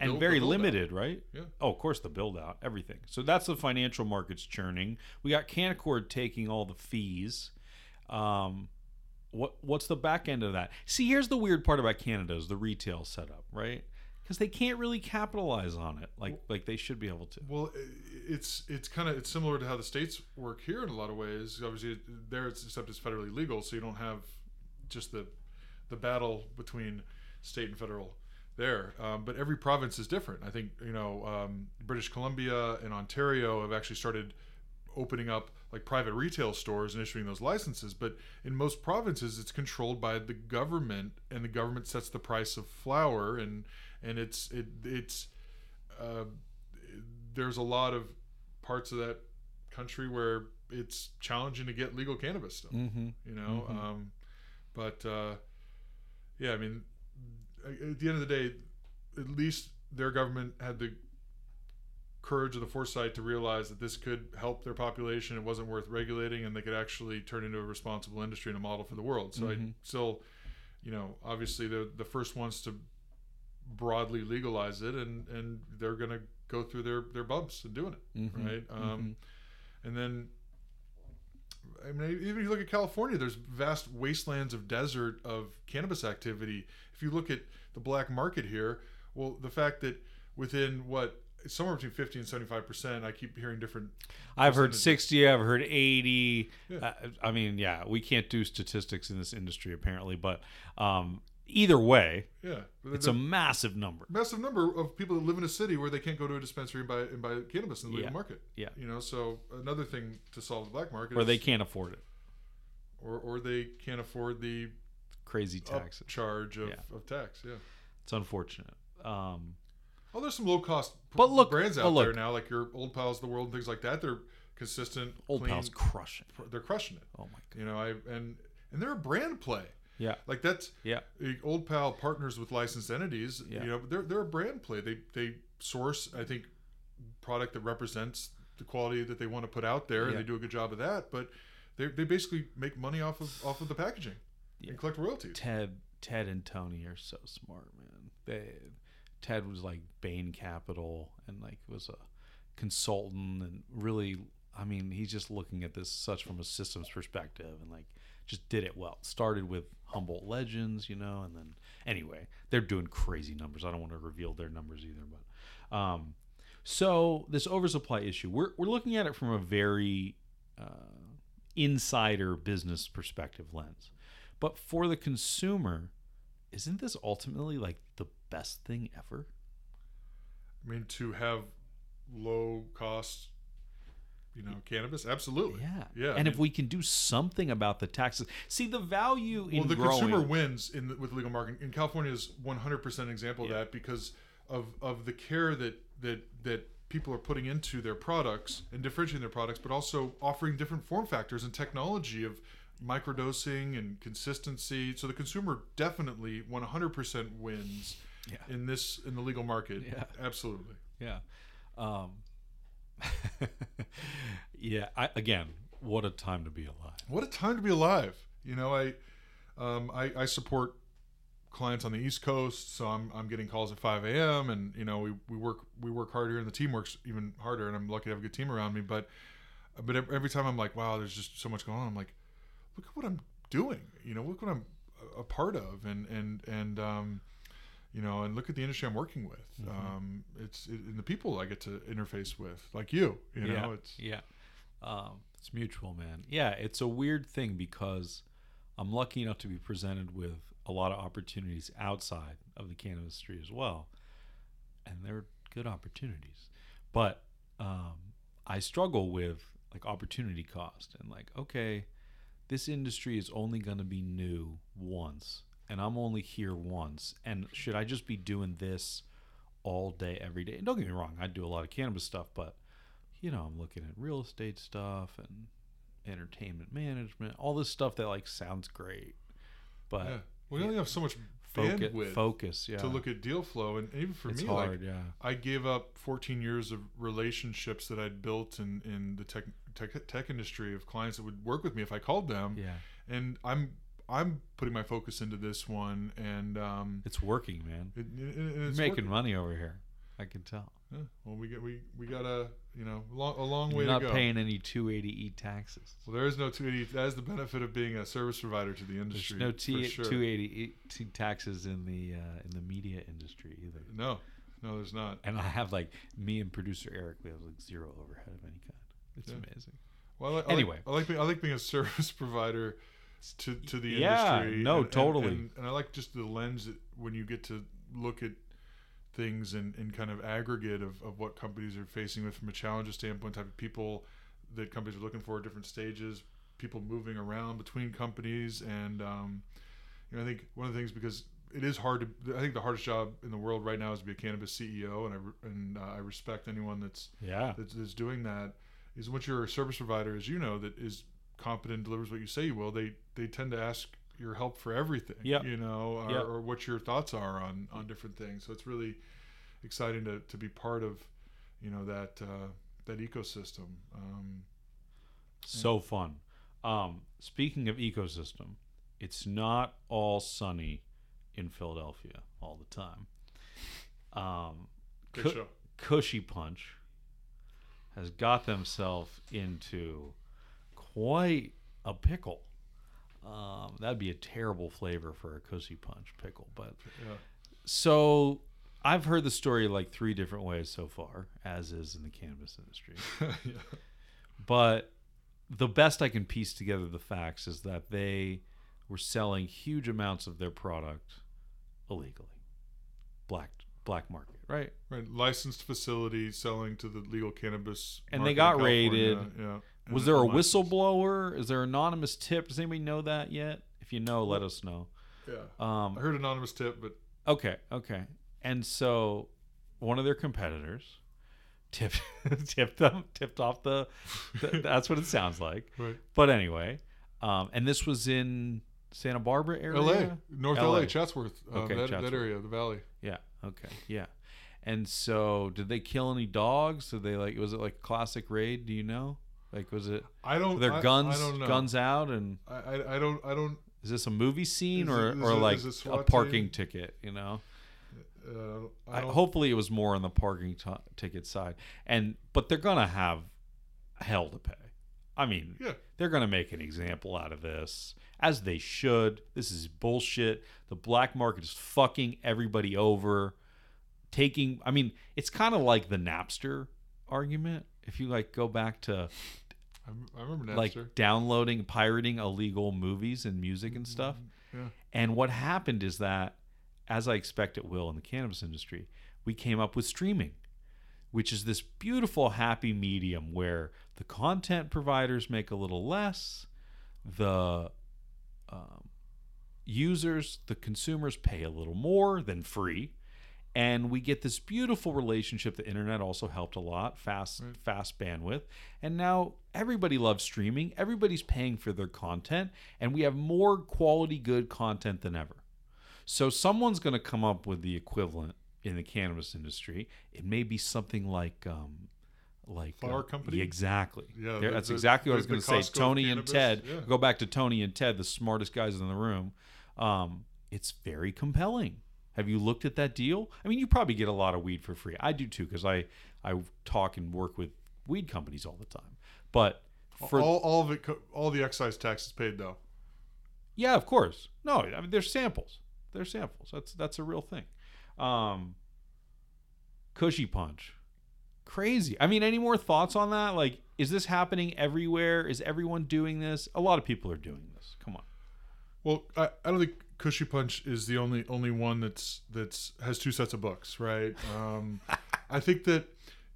and very build out. limited, right? Yeah. Oh, of course, the build out, everything. So that's the financial markets churning. We got Canaccord taking all the fees. Um, what what's the back end of that? See, here's the weird part about Canada is the retail setup, right? Because they can't really capitalize on it like like they should be able to. Well, it's it's kind of it's similar to how the states work here in a lot of ways. Obviously, there it's except it's federally legal, so you don't have just the the battle between state and federal there. Um, but every province is different. I think you know um, British Columbia and Ontario have actually started opening up like private retail stores and issuing those licenses. But in most provinces, it's controlled by the government, and the government sets the price of flower, and and it's it it's uh, there's a lot of parts of that country where it's challenging to get legal cannabis still. Mm-hmm. You know, Mhm. um, but uh, yeah, I mean, at the end of the day, at least their government had the courage or the foresight to realize that this could help their population. It wasn't worth regulating, and they could actually turn into a responsible industry and a model for the world. So I Mhm. still, you know, obviously they're the first ones to broadly legalize it, and and they're gonna go through their their bumps in doing it Mhm. right? Um, And then, I mean, even if you look at California, there's vast wastelands of desert of cannabis activity. If you look at the black market here, well, the fact that within what somewhere between 50 and 75 percent, I keep hearing different. I've heard 60, I've heard 80. Yeah. Uh, I mean, yeah, we can't do statistics in this industry apparently, but um, either way, Yeah, it's a massive number. massive number of people that live in a city where they can't go to a dispensary and buy and buy cannabis in the legal Yeah. market. Yeah. you know, so another thing to solve the black market, Or is, they can't afford it. or or they can't afford the Crazy taxes. charge of, Yeah. of tax. Yeah. It's unfortunate. Um, Oh, there's some low cost But look- brands out look- there now, like your Old Pals of the World and things like that. They're consistent, Old clean, Pal's crushing. They're crushing it. Oh my god. You know, I and and they're a brand play. Yeah. Like that's Yeah. Old Pal partners with licensed entities. Yeah. You know, they're they're a brand play. They they source, I think, product that represents the quality that they want to put out there, and they do a good job of that. But they they basically make money off of off of the packaging Yeah. and collect royalties. Ted, Ted and Tony are so smart, man. They, Ted was like Bain Capital and like was a consultant and really, I mean, he's just looking at this such from a systems perspective and like just did it well. Started with Humboldt Legends, you know, and then anyway, they're doing crazy numbers. I don't want to reveal their numbers either, but um, so this oversupply issue, we're we're looking at it from a very uh, insider business perspective lens. But for the consumer, isn't this ultimately like the best thing ever? I mean, to have low cost, you know, cannabis, absolutely. Yeah. Yeah, I And if mean- we can do something about the taxes, see the value in well, the growing. consumer wins in the, with legal marketing. In California is 100% example Yeah. of that because of of the care that that that people are putting into their products and differentiating their products, but also offering different form factors and technology of microdosing and consistency. So the consumer definitely 100% wins Yeah. in this in the legal market. Yeah. Absolutely. Yeah. Um, yeah. I, again, what a time to be alive. What a time to be alive. You know, I um, I, I support clients on the East Coast, so I'm, I'm getting calls at 5 a.m. and you know we, we work we work hard here, and the team works even harder, and I'm lucky to have a good team around me. But but every time I'm like, wow, there's just so much going on. I'm like, look at what I'm doing. You know, look what I'm a part of, and and and um, you know, and look at the industry I'm working with. Um, it's it, and the people I get to interface with, like you. You know, yeah. it's yeah. Um, it's mutual, man. Yeah, it's a weird thing because I'm lucky enough to be presented with a lot of opportunities outside of the cannabis industry as well, and they're good opportunities. But um, I struggle with like opportunity cost and like, okay, this industry is only going to be new once, and I'm only here once, and should I just be doing this all day, every day? And don't get me wrong, I do a lot of cannabis stuff, but you know, I'm looking at real estate stuff and entertainment management, all this stuff that like sounds great, but yeah. We only have so much focus, bandwidth focus, yeah, to look at deal flow, and even for it's me, hard, like yeah, I gave up 14 years of relationships that I'd built in in the tech, tech tech industry of clients that would work with me if I called them, yeah, and I'm I'm putting my focus into this one, and um, It's working, man. it, it, it- You're it's making working. money over here. I can tell. Yeah, well, we get we we got a you know long, a long You're way not to go. paying any 280e taxes. Well, there is no 280. That is the benefit of being a service provider to the industry. There's no T- sure. 280 t- taxes in the uh, in the media industry either. No, no, there's not. And I have like me and producer Eric. We have like zero overhead of any kind. It's Yeah. amazing. Well, I, like- Anyway. I like I like being a service provider to to the Yeah, industry. no, and- and- totally. And, and I like just the lens that when you get to look at things in, in kind of aggregate of, of what companies are facing with from a challenges standpoint, type of people that companies are looking for at different stages, people moving around between companies, and um, you know, I think one of the things because it is hard to. I think the hardest job in the world right now is to be a cannabis CEO, and I and uh, I respect anyone that's Yeah. that's, that's doing that is once you're a service provider, as you know, that is competent delivers what you say you will, they they tend to ask your help for everything. You know, or, Yep. or what your thoughts are on on different things. So it's really exciting to, to be part of, you know, that uh, that ecosystem. Um, So fun. Um, speaking of ecosystem, it's not all sunny in Philadelphia all the time. Um, good Cu- show. Kushy Punch has got themselves into quite a pickle. Um, that'd be a terrible flavor for a cozy Punch pickle, but Yeah. so I've heard the story like three different ways so far, as is in the cannabis industry. yeah. But the best I can piece together the facts is that they were selling huge amounts of their product illegally, black black market, right? Right. Licensed facility selling to the legal cannabis. And they got raided. Yeah. Was there a whistleblower? Is there anonymous tip? Does anybody know that yet? If you know, let us know. Yeah. Um, I heard anonymous tip, but Okay, okay. And so one of their competitors tipped tipped them tipped off the, th- that's what it sounds like. right. But anyway, um, and this was in Santa Barbara area. L.A. North LA. L.A. Chatsworth. Um, Okay, that, Chatsworth. that area, the valley. Yeah. Okay. Yeah. And so, did they kill any dogs? Did they like? Was it like classic raid? Do you know? Like, was it I don't. were their guns I don't know. guns out? And I, I, I don't. I don't. is this a movie scene or it- or it- like a parking team? ticket? You know. Uh, I hopefully it was more on the parking t- ticket side and but they're gonna have hell to pay i mean Yeah. they're gonna make an example out of this as they should this is bullshit the black market is fucking everybody over taking i mean it's kind of like the napster argument if you like go back to I, remember Napster. like downloading pirating illegal movies and music and stuff yeah. and what happened is that, as I expect it will in the cannabis industry, we came up with streaming, which is this beautiful, happy medium where the content providers make a little less, the um, users, the consumers pay a little more than free. And we get this beautiful relationship. The internet also helped a lot, fast, Right. fast bandwidth. And now everybody loves streaming. Everybody's paying for their content, and we have more quality, good content than ever. So someone's going to come up with the equivalent in the cannabis industry. It may be something like, um, like Flower uh, company? exactly. Yeah, that's the- exactly what I was going to say. Tony and Ted. yeah. Go back to Tony and Ted, the smartest guys in the room. Um, it's very compelling. Have you looked at that deal? I mean, you probably get a lot of weed for free. I do too because I I talk and work with weed companies all the time. But for all, all of it, all the excise tax is paid though. yeah, of course. No, I mean there's samples. There's samples. That's that's a real thing. Um, Kushy punch, crazy. I mean, any more thoughts on that? Like, is this happening everywhere? Is everyone doing this? A lot of people are doing this. Come on. Well, I, I don't think Kushy Punch is the only only one that's that's has two sets of books, right? Um, I think that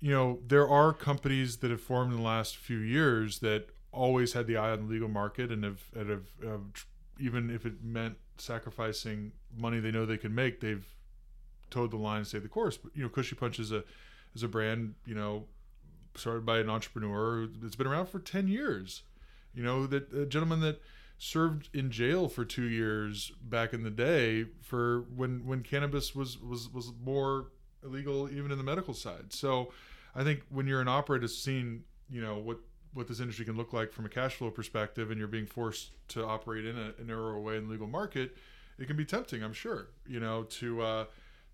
you know there are companies that have formed in the last few years that always had the eye on the legal market and have, and have, have even if it meant sacrificing money they know they can make, they've towed the line and stayed the course. But you know, Kushy Punch is a is a brand you know started by an entrepreneur that's been around for ten years. You know that a gentleman that served in jail for two years back in the day for when when cannabis was was was more illegal even in the medical side. So I think when you're an operator, seeing you know what what this industry can look like from a cash flow perspective, and you're being forced to operate in a, a narrower way in the legal market, it can be tempting. I'm sure, you know, to uh,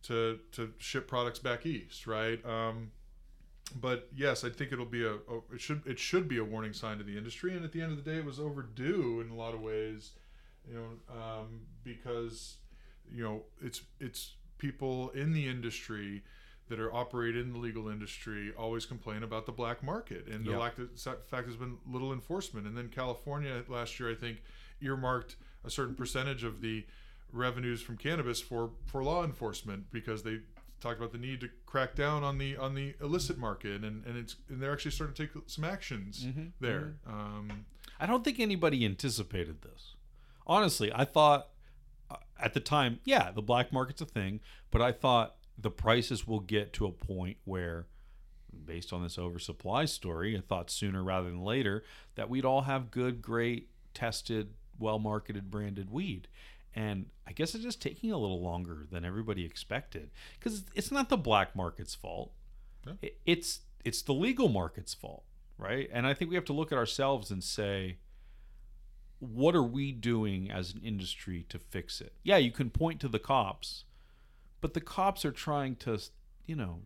to to ship products back east, right? Um, but yes, I think it'll be a, a it should it should be a warning sign to the industry, and at the end of the day, it was overdue in a lot of ways, you know, um, because you know it's it's people in the industry that are operating in the legal industry always complain about the black market and the lack of fact there's been little enforcement. And then california last year i think earmarked a certain percentage of the revenues from cannabis for for law enforcement because they talked about the need to crack down on the on the illicit market and and it's and they're actually starting to take some actions there um I don't think anybody anticipated this. Honestly, I thought uh, at the time, yeah, the black market's a thing, but I thought the prices will get to a point where, based on this oversupply story, I thought sooner rather than later that we'd all have good, great, tested, well marketed, branded weed. And I guess it's just taking a little longer than everybody expected because it's not the black market's fault. Yeah. It's it's the legal market's fault, right? And I think we have to look at ourselves and say, what are we doing as an industry to fix it? Yeah, you can point to the cops, but the cops are trying to, you know,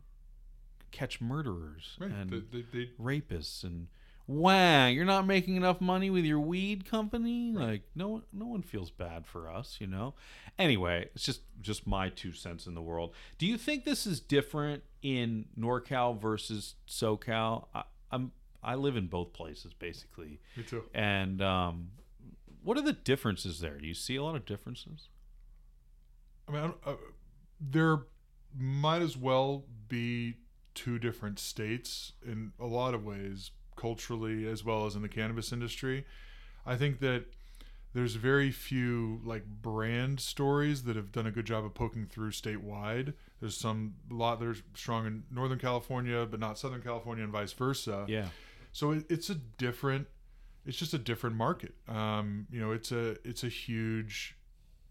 catch murderers right and they, they, they rapists and wow, you're not making enough money with your weed company? Like no one no one feels bad for us, you know. Anyway, it's just just my two cents in the world. Do you think this is different in NorCal versus SoCal? I, I'm I live in both places basically. me too And um, what are the differences there? Do you see a lot of differences? I mean, I don't, uh, there might as well be two different states in a lot of ways, culturally as well as in the cannabis industry. I think that there's very few like brand stories that have done a good job of poking through statewide. There's some a lot that are strong in Northern California, but not Southern California, and vice versa. Yeah. So it, it's a different, it's just a different market. Um, you know, it's a it's a huge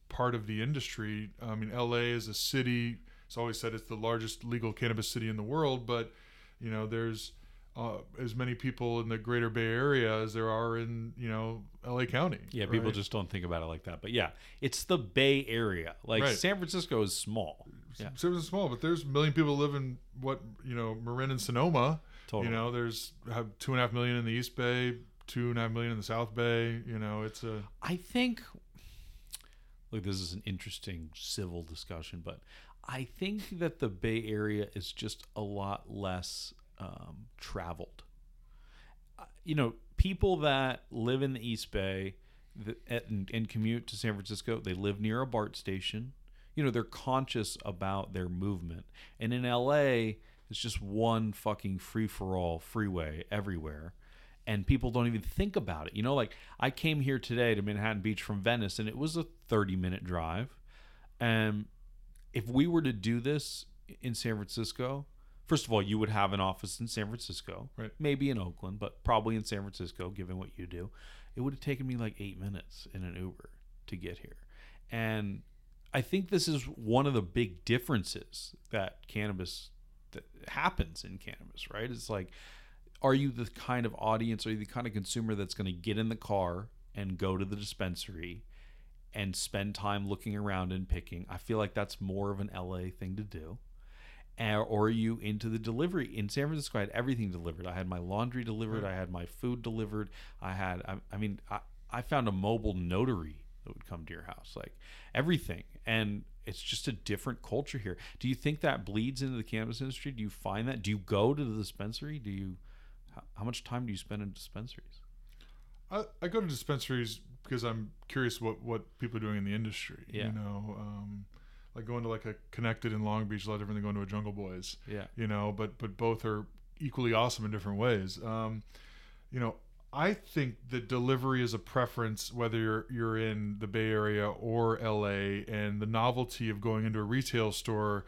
part of the industry. I mean, LA is a city. It's always said it's the largest legal cannabis city in the world, but you know, there's uh, as many people in the Greater Bay Area as there are in you know LA County. Yeah, people just don't think about it like that. But yeah, it's the Bay Area. Like Right. San Francisco is small. Yeah, San Francisco's small, but there's a million people live in what you know Marin and Sonoma. totally. You know, there's have two and a half million in the East Bay, two and a half million in the South Bay. You know, it's a I think look, this is an interesting civil discussion, but I think that the Bay Area is just a lot less um, traveled. Uh, You know, people that live in the East Bay and, and commute to San Francisco, they live near a BART station. You know, they're conscious about their movement. And in LA, it's just one fucking free for all freeway everywhere and people don't even think about it. You know, like I came here today to Manhattan Beach from Venice, and it was a 30 minute drive. And if we were to do this in San Francisco, first of all, you would have an office in San Francisco, Right. maybe in Oakland, but probably in San Francisco, given what you do. It would have taken me like eight minutes in an Uber to get here. And I think this is one of the big differences that cannabis that happens in cannabis, right? It's like are you the kind of audience, are you the kind of consumer that's going to get in the car and go to the dispensary and spend time looking around and picking? I feel like that's more of an LA thing to do. Or are you into the delivery? In San Francisco, I had everything delivered. I had my laundry delivered. I had my food delivered. I had, I, I mean, I, I found a mobile notary that would come to your house, like everything. And it's just a different culture here. Do you think that bleeds into the cannabis industry? Do you find that? Do you go to the dispensary? Do you, how, how much time do you spend in dispensaries? I, I go to dispensaries because I'm curious what, what people are doing in the industry. Yeah. You know, um, like going to like a Connected in Long Beach, a lot different than going to a Jungle Boys. Yeah. You know, but but both are equally awesome in different ways. Um, you know, I think that delivery is a preference whether you're you're in the Bay Area or LA, and the novelty of going into a retail store.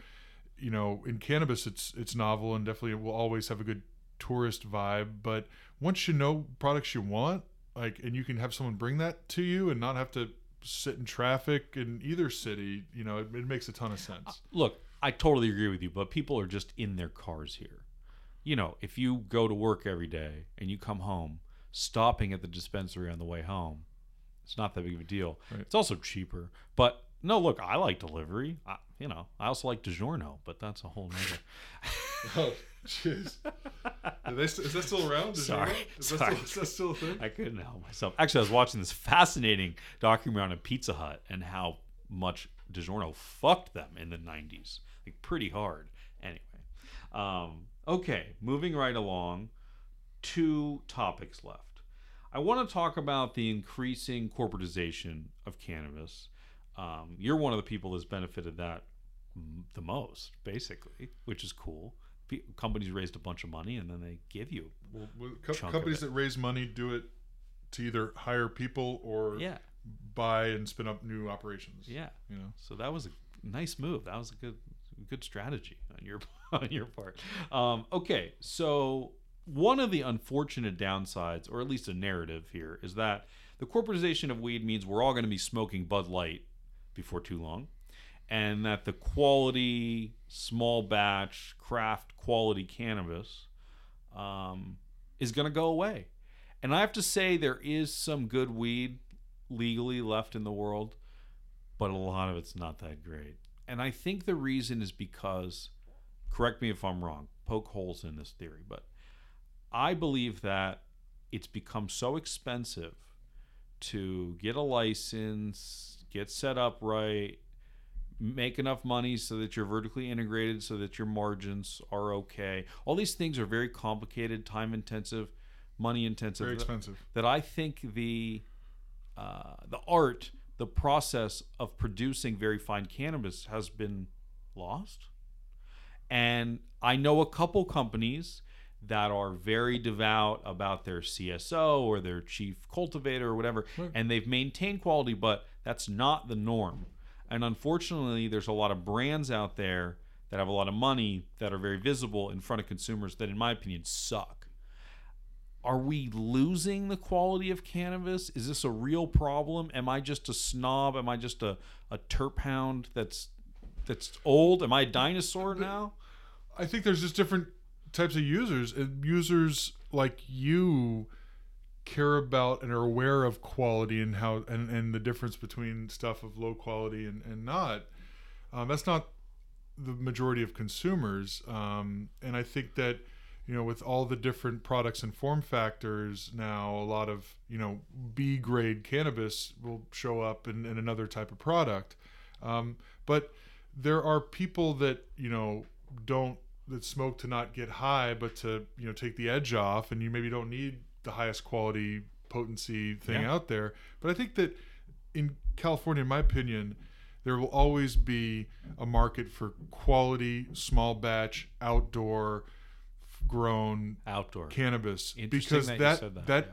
You know, in cannabis, it's it's novel and definitely will always have a good tourist vibe. But once you know products you want, like, and you can have someone bring that to you and not have to sit in traffic in either city, you know, it, it makes a ton of uh, sense. Look, I totally agree with you, but people are just in their cars here. You know, if you go to work every day and you come home, stopping at the dispensary on the way home. It's not that big of a deal. Right. It's also cheaper. But no, look, I like delivery. I, you know, I also like DiGiorno, but that's a whole nother. Oh, jeez. They Is that still around? Is Sorry, That, is, that sorry. still, is that still a thing? I couldn't help myself. Actually, I was watching this fascinating documentary on a Pizza Hut and how much DiGiorno fucked them in the 90s. Like, pretty hard. Anyway. Um, okay, moving right along. Two topics left. I want to talk about the increasing corporatization of cannabis. Um, you're one of the people that's benefited that the most, basically, which is cool. Pe- companies raised a bunch of money and then they give you Well, well, co- companies that raise money do it to either hire people or yeah buy and spin up new operations. yeah You know. So that was a nice move. That was a good good strategy on your on your part. Um, okay, so one of the unfortunate downsides, or at least a narrative here, is that the corporatization of weed means we're all going to be smoking Bud Light before too long, and that the quality, small batch, craft quality cannabis um, is going to go away. And I have to say, there is some good weed legally left in the world but a lot of it's not that great. And I think the reason is because, correct me if I'm wrong, poke holes in this theory, but I believe that it's become so expensive to get a license, get set up right, make enough money so that you're vertically integrated, so that your margins are okay. All these things are very complicated, time intensive, money intensive. Very expensive. That I think the uh, the art, the process of producing very fine cannabis has been lost. And I know a couple companies that are very devout about their CSO or their chief cultivator or whatever, Right. and they've maintained quality, but that's not the norm. And unfortunately, there's a lot of brands out there that have a lot of money that are very visible in front of consumers that, in my opinion, suck are we losing the quality of cannabis? Is this a real problem? Am I just a snob? Am I just a, a terp hound that's that's old? Am I a dinosaur now? I think there's just different types of users. And users like you care about and are aware of quality and how and, and the difference between stuff of low quality and, and not. Um, that's not the majority of consumers. Um, and I think that, you know, with all the different products and form factors now, a lot of, you know, B grade cannabis will show up in, in another type of product. Um, but there are people that, you know, don't that smoke to not get high, but to you know take the edge off, and you maybe don't need the highest quality potency thing Yeah. out there. But I think that in California, in my opinion, there will always be a market for quality, small batch, outdoor grown Outdoor. cannabis because that, that that. that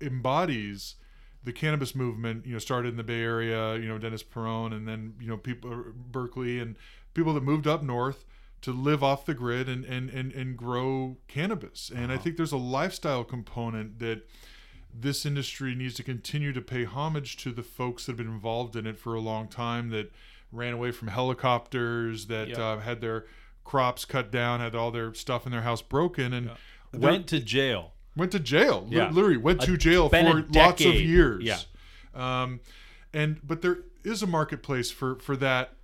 yeah. embodies the cannabis movement. You know, started in the Bay Area. You know, Dennis Peron, and then you know people Berkeley and people that moved up north to live off the grid and and and, and grow cannabis. And I Uh-huh. think there's a lifestyle component that this industry needs to continue to pay homage to the folks that have been involved in it for a long time that ran away from helicopters that Yep. uh, had their crops cut down had all their stuff in their house broken and Yeah. Went to jail. went to jail. Yeah. Literally went A- to jail for lots of years. Yeah. Um, and but there is a marketplace for for that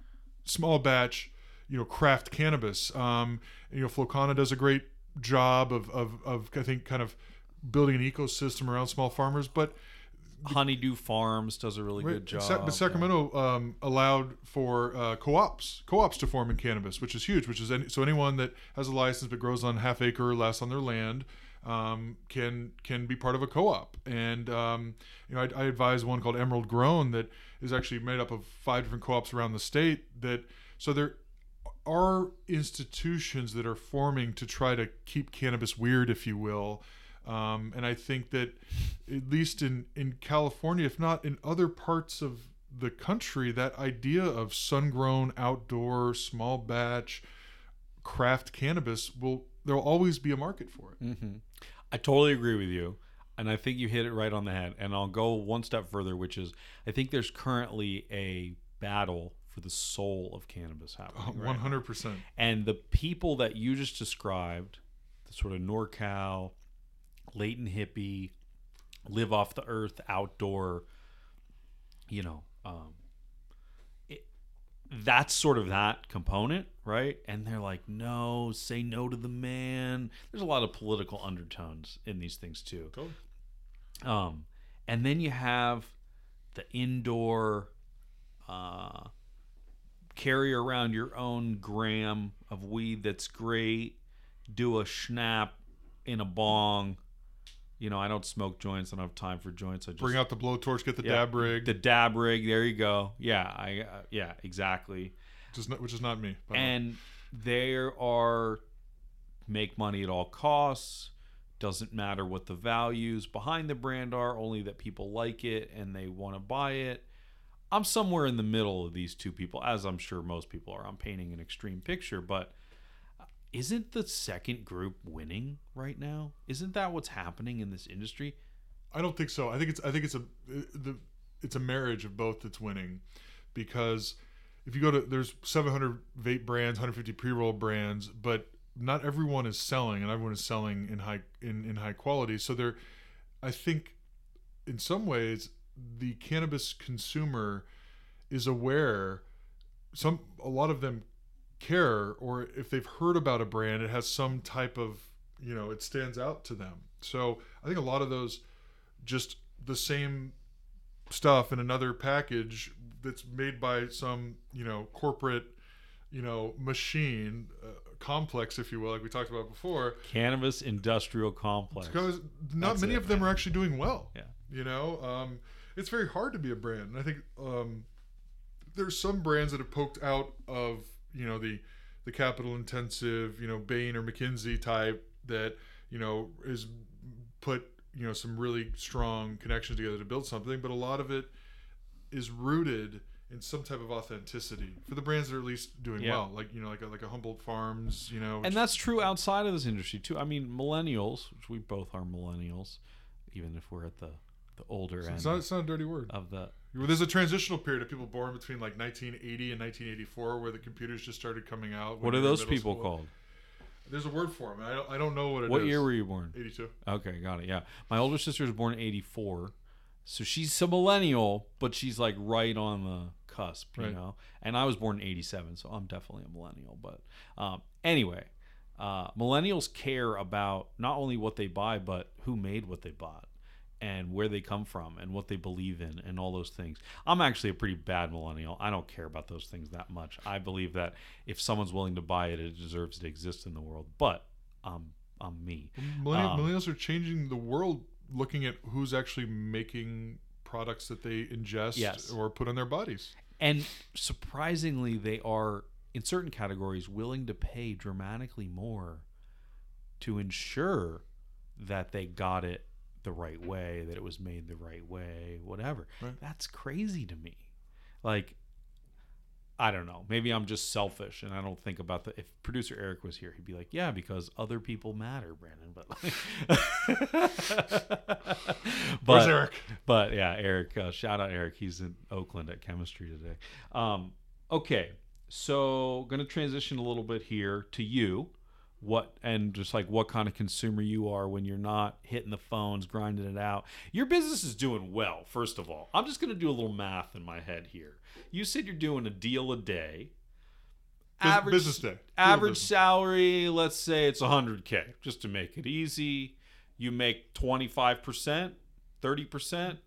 small batch, you know, craft cannabis. Um, you know, Flowkana does a great job of of of I think kind of building an ecosystem around small farmers, but Honeydew Farms does a really Right. good job. Sa- but Sacramento um, allowed for uh, co-ops, co-ops to form in cannabis, which is huge. Which is any, so anyone that has a license but grows on half acre or less on their land um, can can be part of a co-op. And um, you know, I, I advise one called Emerald Grown that is actually made up of five different co-ops around the state. That so there are institutions that are forming to try to keep cannabis weird, if you will. Um, and I think that, at least in, in California, if not in other parts of the country, that idea of sun grown, outdoor, small batch, craft cannabis will there will always be a market for it. hmm I totally agree with you. And I think you hit it right on the head. And I'll go one step further, which is I think there's currently a battle for the soul of cannabis happening. One hundred percent. And the people that you just described, the sort of NorCal, latent hippie, live off the earth, outdoor, you know, um, it, that's sort of that component, right? And they're like, no, say no to the man. There's a lot of political undertones in these things too. Totally. Um, and then you have the indoor, uh, carry around your own gram of weed that's great. Do a schnapp in a bong. You know, I don't smoke joints. I don't have time for joints. I just Bring out the blowtorch, get the yeah, dab rig, The dab rig. There you go. Yeah, I. Uh, yeah, exactly. which is not, which is not me. way. And there are make money at all costs. Doesn't matter what the values behind the brand are, only that people like it and they want to buy it. I'm somewhere in the middle of these two people, as I'm sure most people are. I'm painting an extreme picture, but isn't the second group winning right now? Isn't that what's happening in this industry? I don't think so. I think it's I think it's a the it's a marriage of both that's winning, because if you go to there's 700 vape brands, 150 pre-roll brands, but not everyone is selling, and everyone is selling in high in in high quality. So there, I think, in some ways, the cannabis consumer is aware. Some a lot of them care, or if they've heard about a brand, it has some type of you know it stands out to them. So I think a lot of those just the same stuff in another package that's made by some you know corporate you know machine uh, complex if you will like we talked about before Cannabis industrial complex. because not That's many it, of them man. are actually doing well Yeah. you know um, it's very hard to be a brand and i think um, there's some brands that have poked out of you know the the capital intensive you know bain or mckinsey type that you know is put you know some really strong connections together to build something but a lot of it is rooted in some type of authenticity for the brands that are at least doing Yeah. well like you know like a, like a humboldt farms you know and that's true outside of this industry too. I mean, millennials, which we both are millennials, even if we're at the the older end it's not, it's not a dirty word of the. Well, There's a transitional period of people born between like 1980 and 1984 where the computers just started coming out. What are we were in those people school. called? There's a word for them. I don't, I don't know what it is. What year were you born? 82. Okay, got it. Yeah, my older sister was born in '84, so she's a millennial, but she's like right on the cusp, you Right. know. And I was born in '87, so I'm definitely a millennial. But um, anyway, uh, millennials care about not only what they buy, but who made what they bought. And where they come from, and what they believe in, and all those things. I'm actually a pretty bad millennial. I don't care about those things that much. I believe that if someone's willing to buy it, it deserves to exist in the world. But um, I'm me. Millennial, Um, millennials are changing the world looking at who's actually making products that they ingest Yes. or put on their bodies. And surprisingly, they are, in certain categories, willing to pay dramatically more to ensure that they got it the right way, that it was made the right way, whatever. Right. That's crazy to me. Like, I don't know. Maybe I'm just selfish and I don't think about the. If producer Eric was here, he'd be like, "Yeah, because other people matter, Brandon." But, Where's but Eric? but yeah, Eric, uh, shout out Eric. He's in Oakland at chemistry today. Um, okay, so going to transition a little bit here to you. What and just like what kind of consumer you are when you're not hitting the phones, grinding it out. Your business is doing well. First of all, I'm just going to do a little math in my head here. You said you're doing a deal a day. Bus- business day. Deal Average business. salary, let's say it's 100k, just to make it easy. You make 25%, 30%,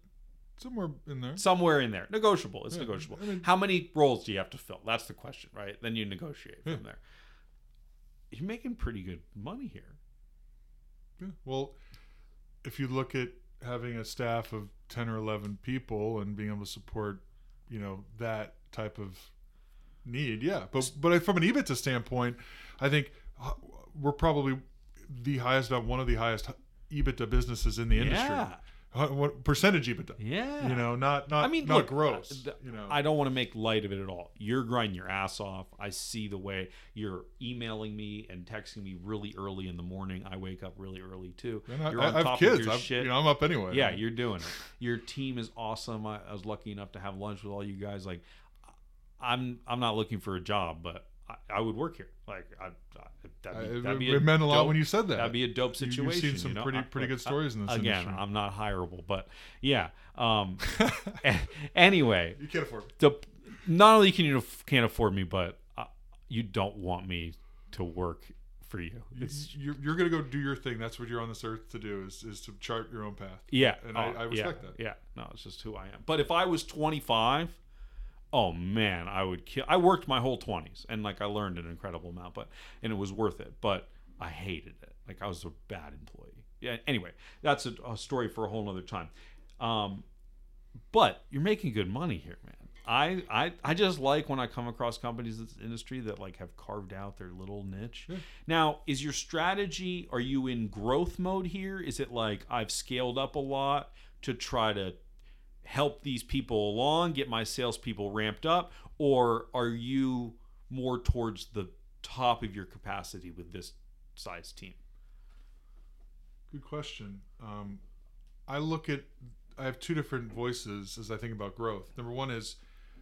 Somewhere in there. somewhere in there. Negotiable. It's Yeah, negotiable. I mean- How many roles do you have to fill? That's the question, right? Then you negotiate Yeah. from there. You're making pretty good money here. Yeah. Well, if you look at having a staff of 10 or 11 people and being able to support, you know, that type of need, yeah. But but from an EBITDA standpoint, I think uh, we're probably the highest, one of the highest EBITDA businesses in the industry. Yeah. Uh, What percentage EBITDA? Yeah. You know, not not I mean, not look, gross. uh, th- you know, I don't want to make light of it at all. You're grinding your ass off. I see the way you're emailing me and texting me really early in the morning. I wake up really early too. I, you're I on have top kids. of your I'm, shit. You know, I'm up anyway. yeah, you're doing it. Your team is awesome. I, I was lucky enough to have lunch with all you guys. Like, I'm I'm not looking for a job, but I, I would work here. Like, I, I, that'd be, Uh, that'd it, be a it meant a lot dope- when you said that. That'd be a dope situation. You've seen some you know? pretty pretty good stories in this Again, industry. I'm not hireable, but yeah. Um, anyway, you can't afford. the not only can you can't afford me, but uh, you don't want me to work for you. It's You're, you're gonna go do your thing. That's what you're on this earth to do. Is is to chart your own path. yeah, and I, oh, I respect yeah, that. Yeah, no, it's just who I am. But if I was 25, oh man, I would kill. I worked my whole 20s, and like I learned an incredible amount, but and it was worth it. But I hated it. Like I was a bad employee. Yeah. Anyway, that's a, a story for a whole nother time. Um, but you're making good money here, man. I, I I just like when I come across companies in this industry that like have carved out their little niche. Now, is your strategy? Are you in growth mode here? Is it like I've scaled up a lot to try to help these people along, get my salespeople ramped up, or are you more towards the top of your capacity with this size team? Good question. Um, I look at. I have two different voices as I think about growth. Number one is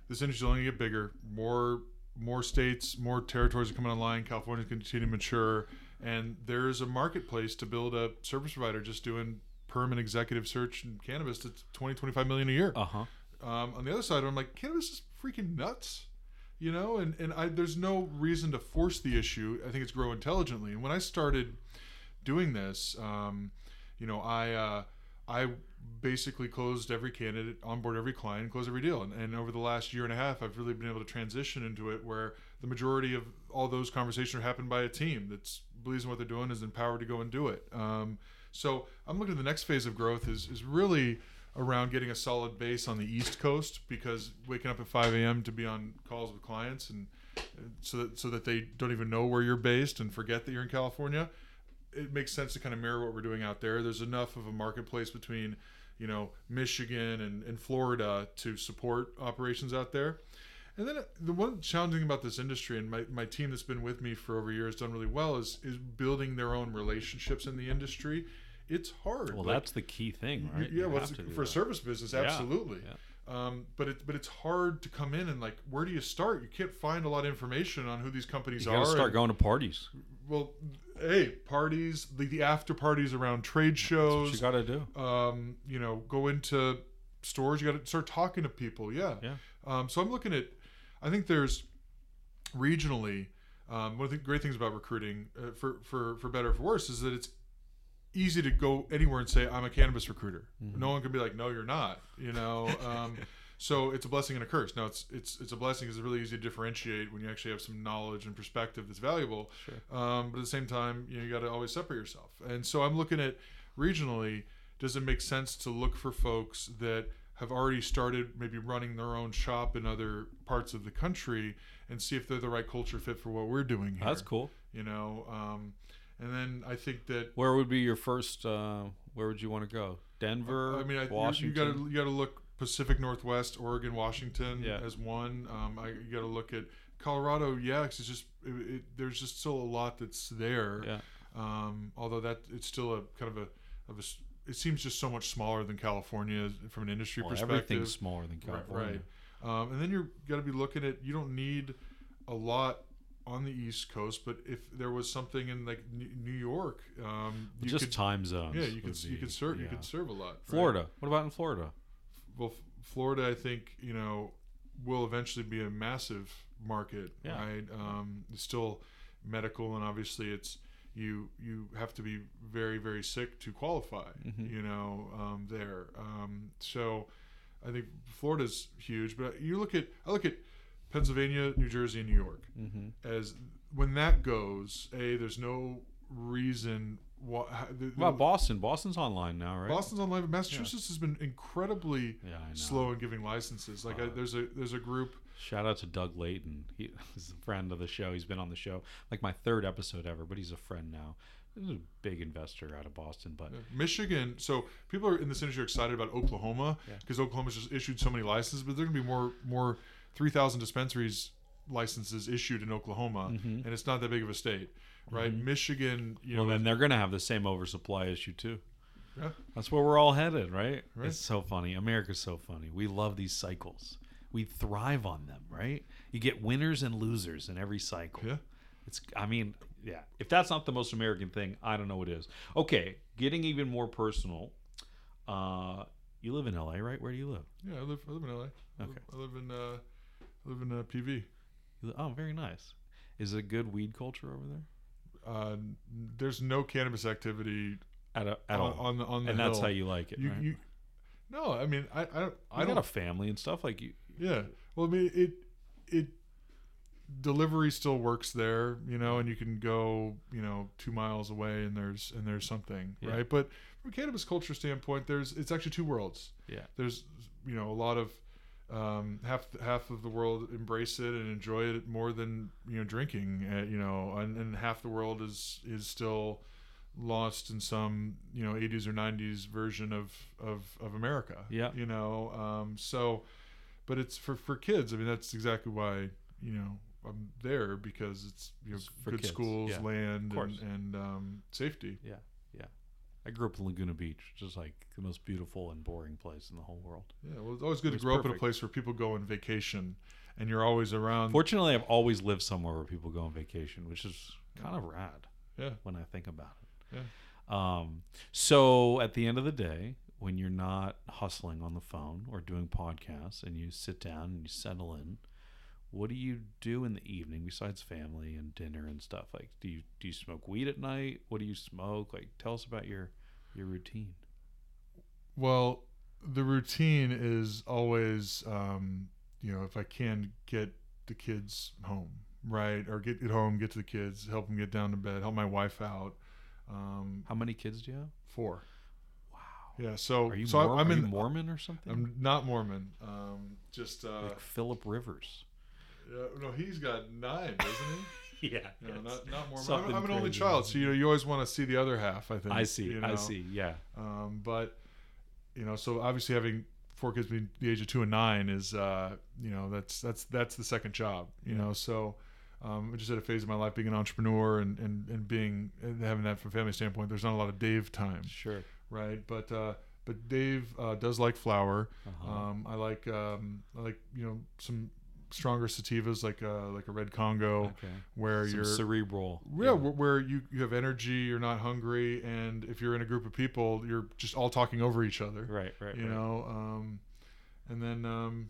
this industry is only get bigger. More more states, more territories are coming online. To continue to mature, and there's a marketplace to build a service provider just doing perm and executive search in cannabis that's 20 25 million a year. Uh huh. Um, on the other side, I'm like, cannabis is freaking nuts, you know, and and I there's no reason to force the issue. I think it's grow intelligently. And when I started doing this, um, you know, I uh, I basically closed every candidate, onboard every client, closed every deal. And, and over the last year and a half, I've really been able to transition into it where the majority of all those conversations are happened by a team that's believes in what they're doing, is empowered to go and do it. Um, so I'm looking at the next phase of growth is is really around getting a solid base on the East Coast because waking up at 5 a.m. to be on calls with clients and and so that so that they don't even know where you're based and forget that you're in California. It makes sense to kind of mirror what we're doing out there. There's enough of a marketplace between, you know, Michigan and, and Florida to support operations out there. And then uh, the one challenging about this industry and my, my team that's been with me for over a year has done really well is is building their own relationships in the industry. It's hard. Well, Like, that's the key thing, right? yeah, You well, for a that. service business, absolutely. yeah. Um, but it but it's hard to come in and like where do you start? You can't find a lot of information on who these companies You are. start and- going to parties. well, hey, parties, the, the after parties around trade shows. That's what you gotta do. Um, you know, go into stores. You got to start talking to people. Yeah. Yeah. Um, so I'm looking at. I think there's regionally um, one of the great things about recruiting, uh, for for for better or for worse, is that it's easy to go anywhere and say I'm a cannabis recruiter. Mm-hmm. No one can be like, no, you're not. You know. Um, so it's a blessing and a curse. Now it's it's it's a blessing because it's really easy to differentiate when you actually have some knowledge and perspective that's valuable. Sure. Um, but at the same time, you know, you got to always separate yourself. And so I'm looking at regionally. Does it make sense to look for folks that have already started maybe running their own shop in other parts of the country and see if they're the right culture fit for what we're doing here? That's cool. You know, um, and then I think that Where would be your first? Uh, where would you want to go? Denver, I mean, I, Washington. You got to you got to look Pacific Northwest, Oregon, Washington Yeah. as one. Um, I, you got to look at Colorado. Yeah, 'cause it's just it, it, there's just still a lot that's there. yeah. Um, although that it's still a kind of a of a it seems just so much smaller than California from an industry Well, perspective. everything's smaller than Right, California. right. Um, and then you're got to be looking at you don't need a lot on the East Coast, but if there was something in like New York, um, you Just could, time zones. yeah, you could would you could serve you could serve a lot. right? Florida. What about in Florida? Well, F- Florida, I think you know will eventually be a massive market, Yeah. right? Um, it's still medical, and obviously it's you you have to be very very sick to qualify. Mhm. You know um, there. Um, so I think Florida's huge, but you look at I look at Pennsylvania, New Jersey, and New York Mm-hmm. as when that goes. A there's no reason why. The, What about Boston? Boston's online now, right? Boston's online, but Massachusetts has been incredibly Yeah, slow in giving licenses. Like I, Uh, there's a there's a group. Shout out to Doug Layton. He, he's a friend of the show. He's been on the show like my third episode ever, but he's a friend now. He's a big investor out of Boston, but Michigan. So people are in this industry are excited about Oklahoma Yeah. because Oklahoma's just issued so many licenses, but there are gonna be more more three thousand dispensaries licenses issued in Oklahoma, Mhm. and it's not that big of a state, right? Michigan, you know, well, then they're going to have the same oversupply issue too. Yeah. That's where we're all headed, right? Right. It's so funny. America's so funny. We love these cycles. we thrive on them, right? You get winners and losers in every cycle. Yeah. It's I mean, yeah. If that's not the most American thing, I don't know what is. Okay, getting even more personal. Uh you live in LA, right? Where do you live? Yeah, I live, I live in LA. I live- Okay. I live in uh, live in uh, PV. Oh, very nice. Is it a good weed culture over there? Uh, there's no cannabis activity At, a, at on, all. on the on the and that's how you like it. you, right? you no i mean i i, don't- I I got don't a family and stuff like you. yeah well i mean it it delivery still works there you know and you can go you know two miles away and there's and there's something Yeah. right but from a cannabis culture standpoint there's it's actually two worlds Yeah. there's you know a lot of um, half half of the world embrace it and enjoy it more than you know drinking uh, you know and, and half the world is is still lost in some you know 80s or 90s version of of, of America Yeah. you know um, so but it's for for kids. I mean that's exactly why you know I'm there because it's you know It's good kids, schools yeah, land and, and um, safety. Yeah. I grew up in Laguna Beach, which is like the most beautiful and boring place in the whole world. yeah well it's always good It to grow up in a place where people go on vacation and you're always around Fortunately, I've always lived somewhere where people go on vacation, which is kind of rad yeah when I think about it. Yeah. Um, so at the end of the day, when you're not hustling on the phone or doing podcasts and you sit down and you settle in, what do you do in the evening besides family and dinner and stuff? Like, do you do you smoke weed at night? What do you smoke? Like, tell us about your your routine. Well, the routine is always, um, you know, if I can get the kids home, right, or get it home, get to the kids, help them get down to bed, help my wife out. Um, How many kids do you have? four. Wow. Yeah. So, Are you, so I- Mor- I'm are in. Mormon or something? I'm not Mormon. Um, just uh, like Philip Rivers. yeah, no, he's got nine, doesn't he? Yeah. No, not not Mormon. I'm, I'm an only child, so you know, you always want to see the other half. I think. I see. you I see. Yeah. Um, but you know, so obviously having four kids between the age of two and nine is, uh, you know, that's that's that's the second job. You Yeah. know, so um, I just had a phase of my life being an entrepreneur and and and being and having that from a family standpoint. There's not a lot of Dave time, Sure. right? But uh, but Dave uh, does like flower. Uh-huh. Um, I like um, I like you know some stronger sativas like uh, like a red Congo okay. where Some you're cerebral. yeah, wh- where you, you have energy, you're not hungry, and if you're in a group of people, you're just all talking over each other. Right. Right. You right. know, um, and then um,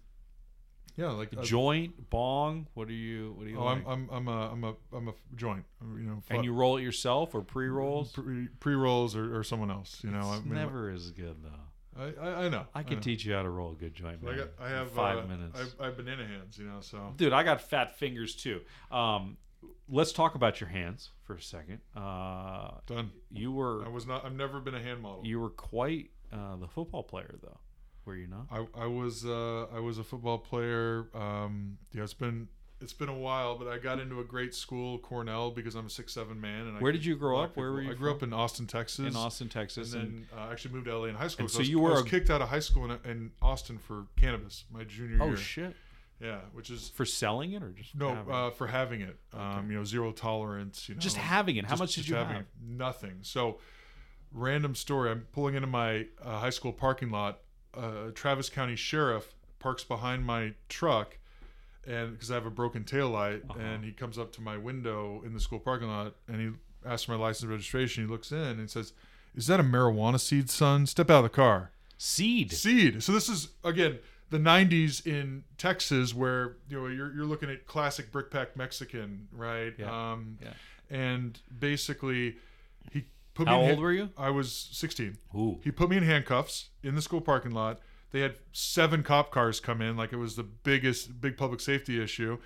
yeah, like uh, joint bong. What do you? What do you oh, like? I'm, I'm I'm a I'm a I'm a joint. You know, and you roll it yourself or pre rolls? pre pre rolls or, or someone else. You know, it's I mean, never as good though. I, I I know. I could know. teach you how to roll a good joint. But I Man, got I have five uh, minutes. I I have banana hands. You know, so Dude, I got fat fingers too. Um, let's talk about your hands for a second. Uh, done. you were I was not. I've never been a hand model. you were quite uh, the football player though, were you not? I, I was uh, I was a football player. Um, yeah, it's been it's been a while, but I got into a great school, Cornell, because I'm a six seven man. And Where could did you grow up? Where were you I grew from? up in Austin, Texas. In Austin, Texas, and, then uh, actually moved to LA in high school. So, I was, you were I was a- kicked out of high school in, in Austin for cannabis my junior oh year. Oh shit, Yeah, which is for selling it or just no having uh, for having it. Um, you know, zero tolerance. You know, just having it. How just- much did you have? it. Nothing. So, random story. I'm pulling into my uh, high school parking lot. Uh, Travis County Sheriff parks behind my truck, and because I have a broken tail light, Uh-huh. and he comes up to my window in the school parking lot, and he asks for my license registration. He looks in and says, "Is that a marijuana seed, son? Step out of the car." Seed. Seed. So this is again the '90s in Texas, where you know you're you're looking at classic brickpack Mexican, right? Yeah. Um, Yeah. And basically, he put How me. in old were you? I was 16. Ooh. He put me in handcuffs in the school parking lot. They had seven cop cars come in, like it was the biggest, big public safety issue.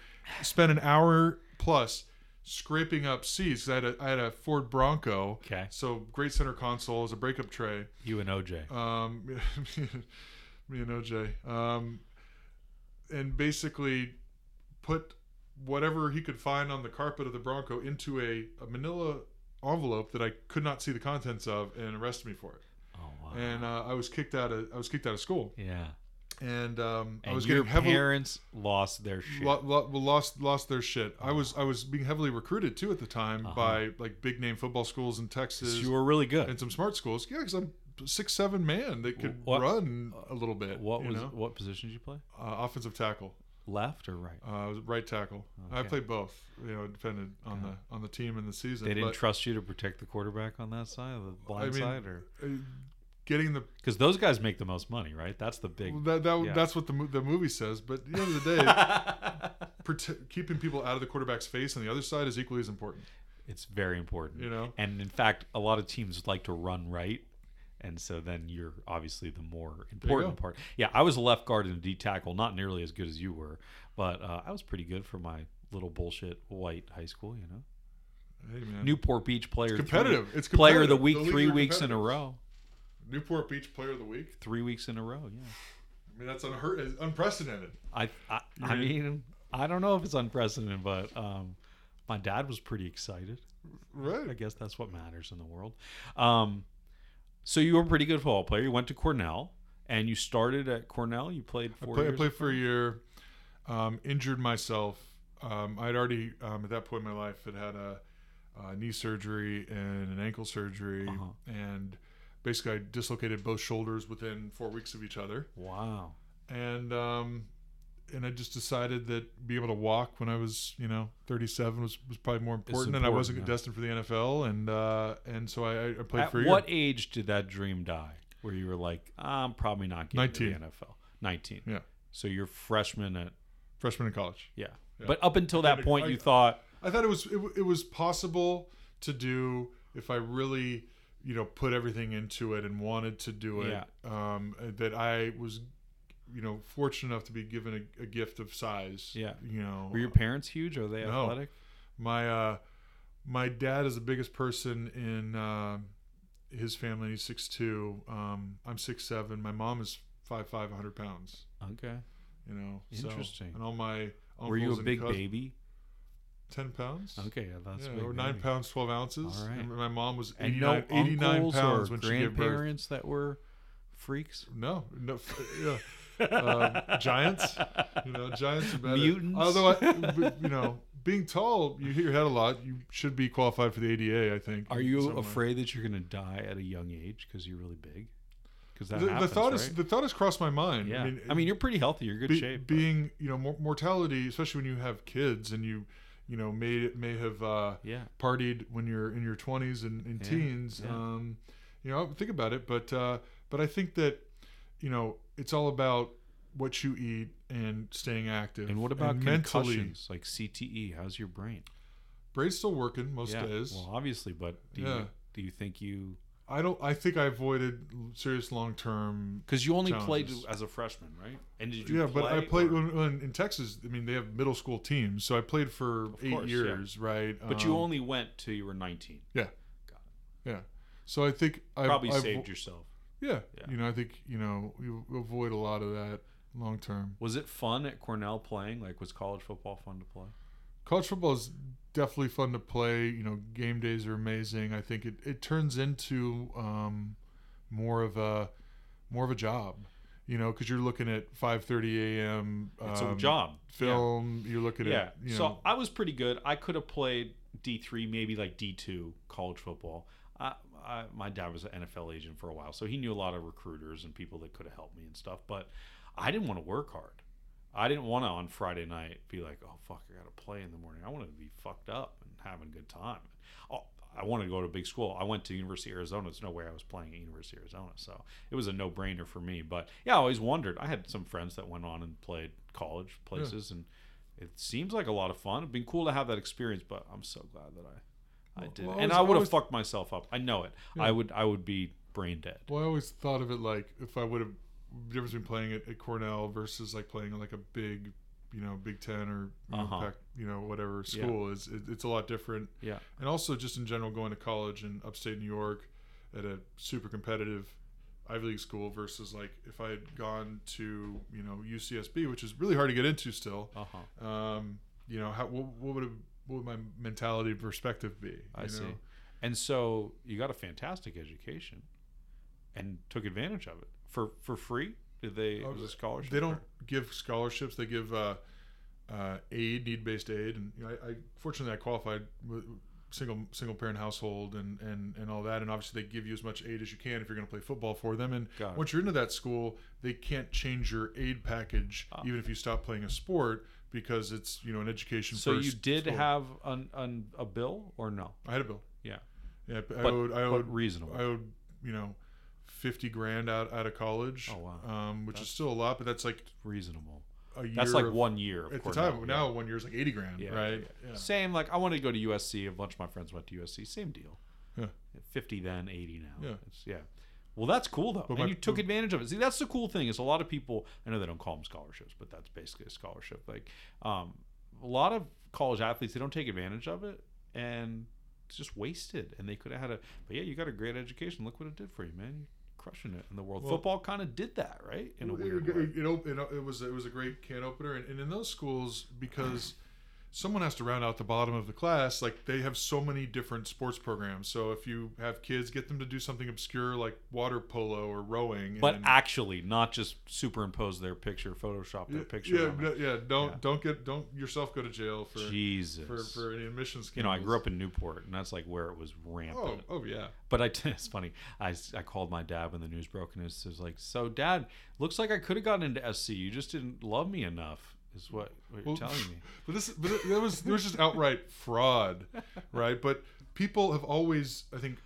Spent an hour plus scraping up seats. I had a, I had a Ford Bronco. Okay. So great center console as a breakup tray. You and OJ. Um, me and OJ. Um, and basically put whatever he could find on the carpet of the Bronco into a, a manila envelope that I could not see the contents of and arrested me for it. Oh. And uh, I was kicked out of I was kicked out of school. yeah. And um, I was your getting heavily parents lost their shit. lo- lo- lost lost their shit. I was I was being heavily recruited too at the time Uh-huh. by like big name football schools in Texas you were really good. and some smart schools. Yeah, because I'm six seven man that could What- run a little bit. What was know? what position did you play? uh, offensive tackle? Left or right? Uh, I was right tackle. I played both. You know, depended on Okay. the on the team and the season. They didn't but, trust you to protect the quarterback on that side, the blind mean, side, or uh, getting the because those guys make the most money, right? That's the big. that, that yeah. that's what the the movie says. But at the end of the day, prote- keeping people out of the quarterback's face on the other side is equally as important. it's very important. You know, And in fact, a lot of teams like to run right. And so then you're obviously the more important part. Yeah, I was a left guard and a D tackle, not nearly as good as you were, but uh, I was pretty good for my little bullshit white high school. You know, hey man, Newport Beach player, It's competitive. three- It's player of the week The three weeks in a row. Newport Beach Player of the Week. Three weeks in a row. Yeah, I mean, that's unheard, unprecedented. I I, I mean I don't know if it's unprecedented, but um, my dad was pretty excited. Right. I guess that's what matters in the world. Um, so you were a pretty good football player. You went to Cornell, and you started at Cornell. You played I, four play, I played for a year. Um, injured myself. Um, I'd already um, at that point in my life had had a, a knee surgery and an ankle surgery, Uh-huh. and basically I dislocated both shoulders within four weeks of each other. wow. and um, and I just decided that being able to walk when I was you know 37 was, was probably more important, and I wasn't yeah. destined for the NFL, and uh, and so I, I played At for a what age did that dream die? Where you were like, I'm probably not getting 19. to the NFL. 19. Yeah. So you're freshman at freshman in college. yeah. Yeah. But up until that point, I- you thought I thought it was it, it was possible to do if I really you know put everything into it and wanted to do it. Yeah. Um, that I was you know fortunate enough to be given a, a gift of size. Yeah. You know, were your parents huge? Are they No. athletic? my uh my dad is the biggest person in uh, his family he's 6'2 um i'm six seven. my mom is 5'5 100 pounds Okay. you know so- Interesting. and all my Were you a big cousins- baby? 10 pounds Okay, yeah, that's yeah, big. or 9 baby. pounds 12 ounces All right. and my mom was And 89, no 89 pounds when she gave birth grandparents that were freaks. no no yeah. um, giants you know giants are better Mutants? although I, you know being tall you hit your head a lot you should be qualified for the ada i think Are you somewhere. afraid that you're going to die at a young age because you're really big? Because that the, the thought right? is the thought has crossed my mind. yeah. I mean, you're pretty healthy. You're good be- shape. but- being you know mortality, especially when you have kids and you you know may may have uh, yeah. partied when you're in your 20s and, and Yeah, teens. yeah. Um, you know, think about it, but uh, but I think that you know it's all about what you eat and staying active. And what about mentally? concussions like CTE? How's your brain? Brain's still working most yeah. days. Well, obviously, but do Yeah. you do you think you I don't. I think I avoided serious long term because you only played as a freshman, right? And did you? yeah, but I played when, when in Texas. I mean, they have middle school teams, so I played for Of eight course, yeah. years, right? But you Um, only went till you were 19. yeah. God. Yeah. So I think I Probably I've, saved yourself. Yeah, Yeah. you know, I think you know you avoid a lot of that long term. Was it fun at Cornell playing? Like, was college football fun to play? College football is definitely fun to play. You know, game days are amazing. I think it, it turns into um, more of a more of a job. You know, because you're looking at 5:30 a.m. It's um, a job. Yeah. Film. You're looking Yeah. at you so know. I was pretty good. I could have played D three, maybe like D two college football. I, I, my dad was an NFL agent for a while, so he knew a lot of recruiters and people that could have helped me and stuff. But I didn't want to work hard. I didn't want to on Friday night be like, oh fuck, I got to play in the morning. I wanted to be fucked up and having a good time. Oh, I wanted to go to a big school. I went to University of Arizona. There's no way I was playing at University of Arizona, so it was a no brainer for me. But yeah, I always wondered. I had some friends that went on and played college places, and it seems like a lot of fun. It'd been cool to have that experience, but I'm so glad that I I did. well. I and I would have fucked myself up. I know it. Yeah. I would I would be brain dead. Well, I always thought of it like if I would have difference between playing at, at Cornell versus like playing like a big, you know, Big Ten or you know, Uh-huh. Pac, you know whatever Yeah. school is. It, it's a lot different. Yeah. And also just in general, going to college in upstate New York at a super competitive Ivy League school versus like if I had gone to you know UCSB, which is really hard to get into still. Uh huh. Um, you know, how what, what would have, what would my mentality perspective be? I you see. And so you got a fantastic education, and took advantage of it for for free. Did they? Oh, was a scholarship? They don't give scholarships. They give uh, uh, aid, need-based aid, and you know, I, I fortunately I qualified with, single single parent household and and and all that and obviously they give you as much aid as you can if you're going to play football for them and once you're into that school they can't change your aid package Ah. even if you stop playing a sport because it's you know an education So you did school. have an, an, a bill or no? I had a bill Yeah. yeah I owed I owed reasonable. I owed you know 50 grand out out of college Oh, wow. um which is still a lot but that's like reasonable. a year That's like of- one year. of at the time yeah. now one year is like 80 grand Yeah, right yeah. Same. Like I wanted to go to USC. A bunch of my friends went to USC. Same deal. Yeah. Fifty then, eighty now. Yeah. It's, yeah. Well, that's cool though, But and my- you took advantage of it. See, that's the cool thing is a lot of people. I know they don't call them scholarships, but that's basically a scholarship. Like, um, a lot of college athletes they don't take advantage of it, and it's just wasted. And they could have had a. But yeah, you got a great education. Look what it did for you, man. You're crushing it in the world. Well- Football kind of did that, right? In a weird it, way. it, it, it, was it was a great can opener, and, and in those schools, because someone has to round out the bottom of the class, like they have so many different sports programs. So if you have kids, get them to do something obscure like water polo or rowing. But actually, not just superimpose their picture, Photoshop their yeah, picture. yeah, yeah, don't Yeah. don't get don't yourself go to jail for Jesus. for for any admissions. you know, I grew up in Newport, and that's like where it was rampant. Oh, oh yeah. But I, it's funny. I, I called my dad when the news broke, and it was like, "So, Dad, looks like I could have gotten into SC. You just didn't love me enough." Is what, what you're Well, telling me? But this, but it, that was there was just outright fraud, right? But people have always, I think,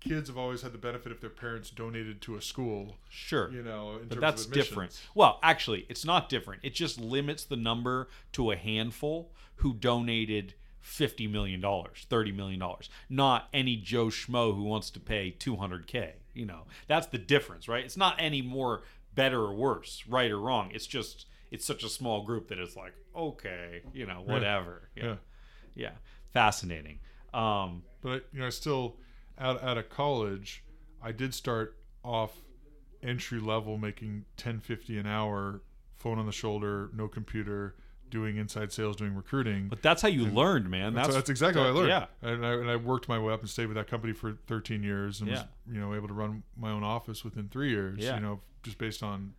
kids have always had the benefit if their parents donated to a school, Sure, you know. In but that's different. Well, actually, it's not different. It just limits the number to a handful who donated. Fifty million dollars, thirty million dollars, not any Joe schmo who wants to pay two hundred k. You know, that's the difference, right? It's not any more better or worse, right or wrong. It's just it's such a small group that it's like okay, you know, whatever. Yeah, Yeah. yeah, fascinating. Um, But you know, I still out out of college, I did start off entry level, making ten fifty an hour, phone on the shoulder, no computer, doing inside sales, doing recruiting. but that's how you learned, man. That's, That's exactly what I learned. Yeah, and I, and I worked my way up and stayed with that company for 13 years, and was you know able to run my own office within three years. Yeah. You know, just based on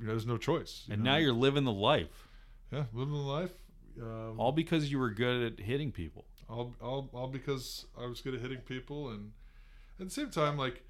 you know, there's no choice. and know. now you're living the life, yeah living the life. Um, all because you were good at hitting people. all, all, all because I was good at hitting people, and at the same time, like,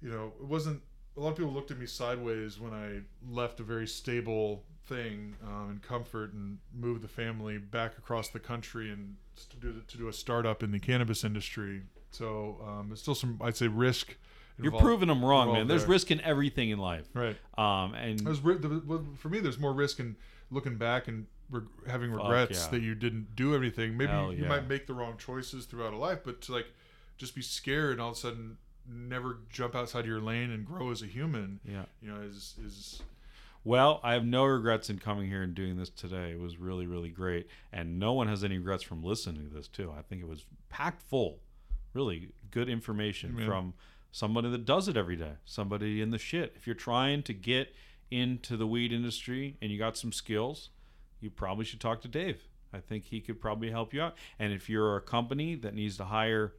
you know, it wasn't. A lot of people looked at me sideways when I left a very stable thing um, and comfort and moved the family back across the country and to do to do a startup in the cannabis industry. So um, there's still some, I'd say, risk. You're involved- proving them wrong, man. There's there. risk in everything in life. right. Um, and There's, ri- the- well, for me, there's more risk in looking back and reg- having regrets yeah. that you didn't do everything. Maybe Hell you yeah. might make the wrong choices throughout a life, but to like just be scared and all of a sudden never jump outside your lane and grow as a human, yeah. you know, is is Well, I have no regrets in coming here and doing this today. It was really, really great, and no one has any regrets from listening to this too. I think it was packed full, really good information Yeah. from somebody that does it every day, somebody in the shit. If you're trying to get into the weed industry and you got some skills, you probably should talk to Dave. I think he could probably help you out. And if you're a company that needs to hire,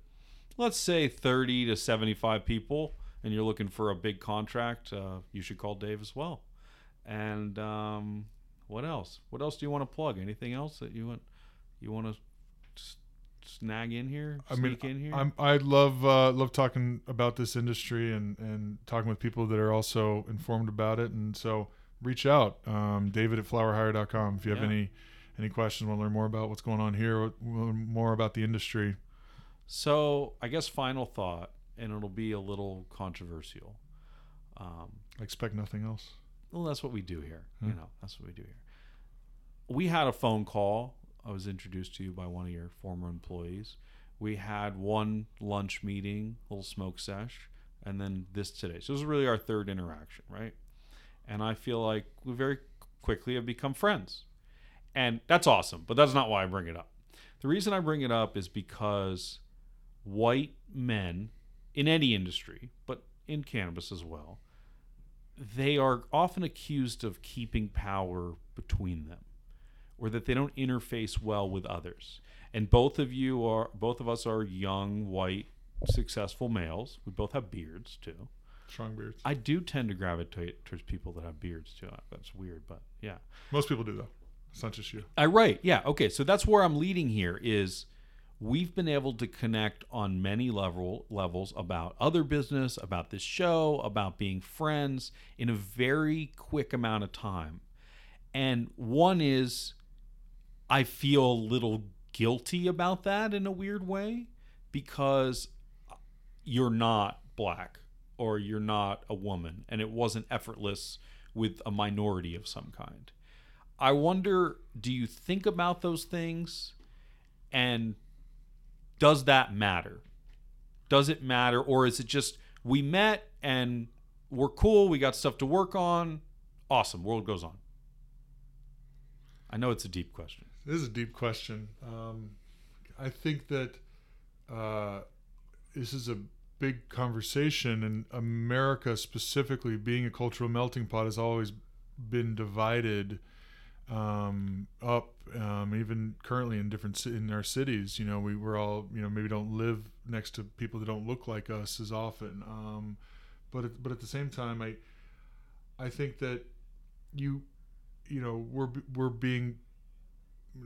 let's say 30 to 75 people, and you're looking for a big contract, uh, you should call Dave as well. And um, what else? What else do you want to plug? Anything else that you want you want to snag in here? I mean, Sneak in here? I'm I love uh, love talking about this industry and and talking with people that are also informed about it. And so reach out, um, David at flowerhire.com if you have Yeah. any any questions, want to learn more about what's going on here, more about the industry. so I guess final thought, and it'll be a little controversial. Um, I expect nothing else. well, that's what we do here. Hmm. You know, that's what we do here. We had a phone call. I was introduced to you by one of your former employees. We had one lunch meeting, a little smoke sesh, and then this today. So this is really our third interaction, right? And I feel like we very quickly have become friends. And that's awesome, but that's not why I bring it up. The reason I bring it up is because white men in any industry, but in cannabis as well, they are often accused of keeping power between them or that they don't interface well with others. And both of you are both of us are young, white, successful males. We both have beards too. Strong beards. I do tend to gravitate towards people that have beards too. That's weird, but yeah. Most people do though. It's not just you. I right. Yeah. Okay. So that's where I'm leading here is we've been able to connect on many level levels about other business, about this show, about being friends in a very quick amount of time. And one is I feel a little guilty about that in a weird way because you're not black or you're not a woman and it wasn't effortless with a minority of some kind. I wonder do you think about those things and does that matter? Does it matter or is it just we met and we're cool, we got stuff to work on, awesome, world goes on? I know it's a deep question. This is a deep question. Um, I think that uh, this is a big conversation, and America specifically, being a cultural melting pot, has always been divided um, up. Um, even currently in different in our cities, you know, we we're all you know maybe don't live next to people that don't look like us as often. Um, but at, but at the same time, I I think that you you know we're we're being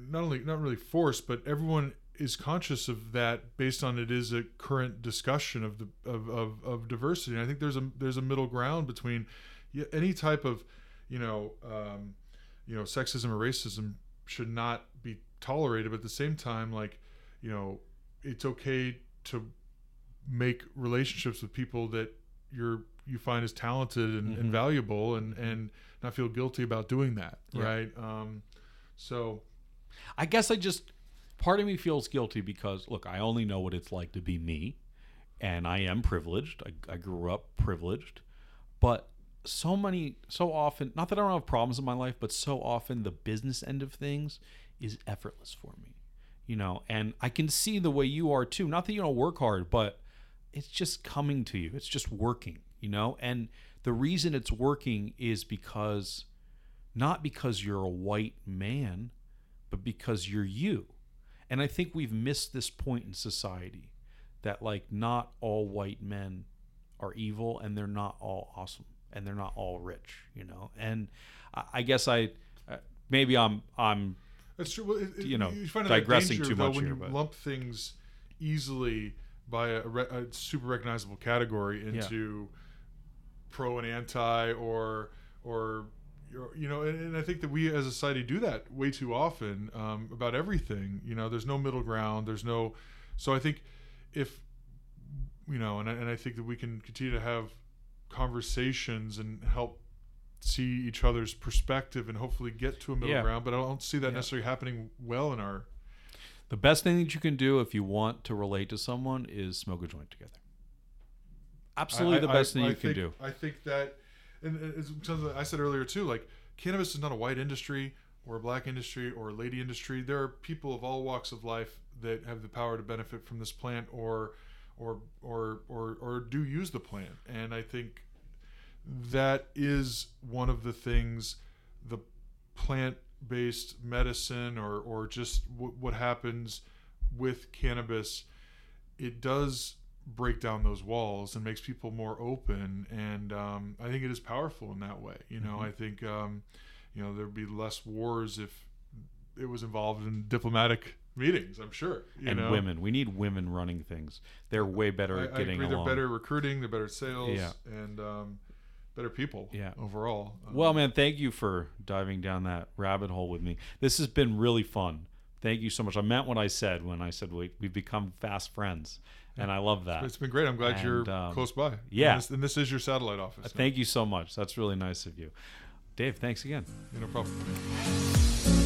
not only not really forced, but everyone is conscious of that based on it is a current discussion of the of, of, of diversity. And I think there's a there's a middle ground between any type of you know um, you know sexism or racism should not be tolerated, but at the same time, like you know, it's okay to make relationships with people that you're you find as talented and, Mhm. and valuable and and not feel guilty about doing that Yeah. right um so I guess I just part of me feels guilty because look, I only know what it's like to be me, and I am privileged. I, I grew up privileged, but so many, so often, not that I don't have problems in my life, but so often the business end of things is effortless for me, you know. And I can see the way you are too. Not that you don't work hard, but it's just coming to you. It's just working, you know. And the reason it's working is because not because you're a white man, but because you're you. And I think we've missed this point in society that like not all white men are evil and they're not all awesome and they're not all rich, you know. And I, I guess I uh, maybe I'm I'm That's true. Well, it, You know, find digressing danger, too though, much when here, you but- lump things easily by a, re- a super recognizable category into pro and anti, or or you know, and, and I think that we as a society do that way too often um, about everything. You know, there's no middle ground. There's no. So I think if you know, and I, and I think that we can continue to have conversations and help see each other's perspective and hopefully get to a middle Yeah. ground. But I don't see that Yeah. necessarily happening well in our. the best thing that you can do if you want to relate to someone is smoke a joint together. Absolutely I- the I- best thing I you can do. I think that, and it's that I said earlier too. Like cannabis is not a white industry or a black industry or a lady industry. There are people of all walks of life that have the power to benefit from this plant or or or or, or do use the plant. And I think that is one of the things the plant based medicine or or just w- what happens with cannabis it does break down those walls and makes people more open and um, i think it is powerful in that way you know Mhm. i think um, you know there'd be less wars if it was involved in diplomatic meetings i'm sure you and know women. We need women running things. They're way better I, at I getting agree along. they're better recruiting they're better at sales Yeah. and um, better people Yeah. overall Um, Well, man, thank you for diving down that rabbit hole with me. This has been really fun. Thank you so much. I meant what I said when I said we, we've become fast friends, and I love that. it's been great i'm glad you're um, close by yeah. and this, and this is your satellite office now. Thank you so much. That's really nice of you. Dave, thanks again. no problem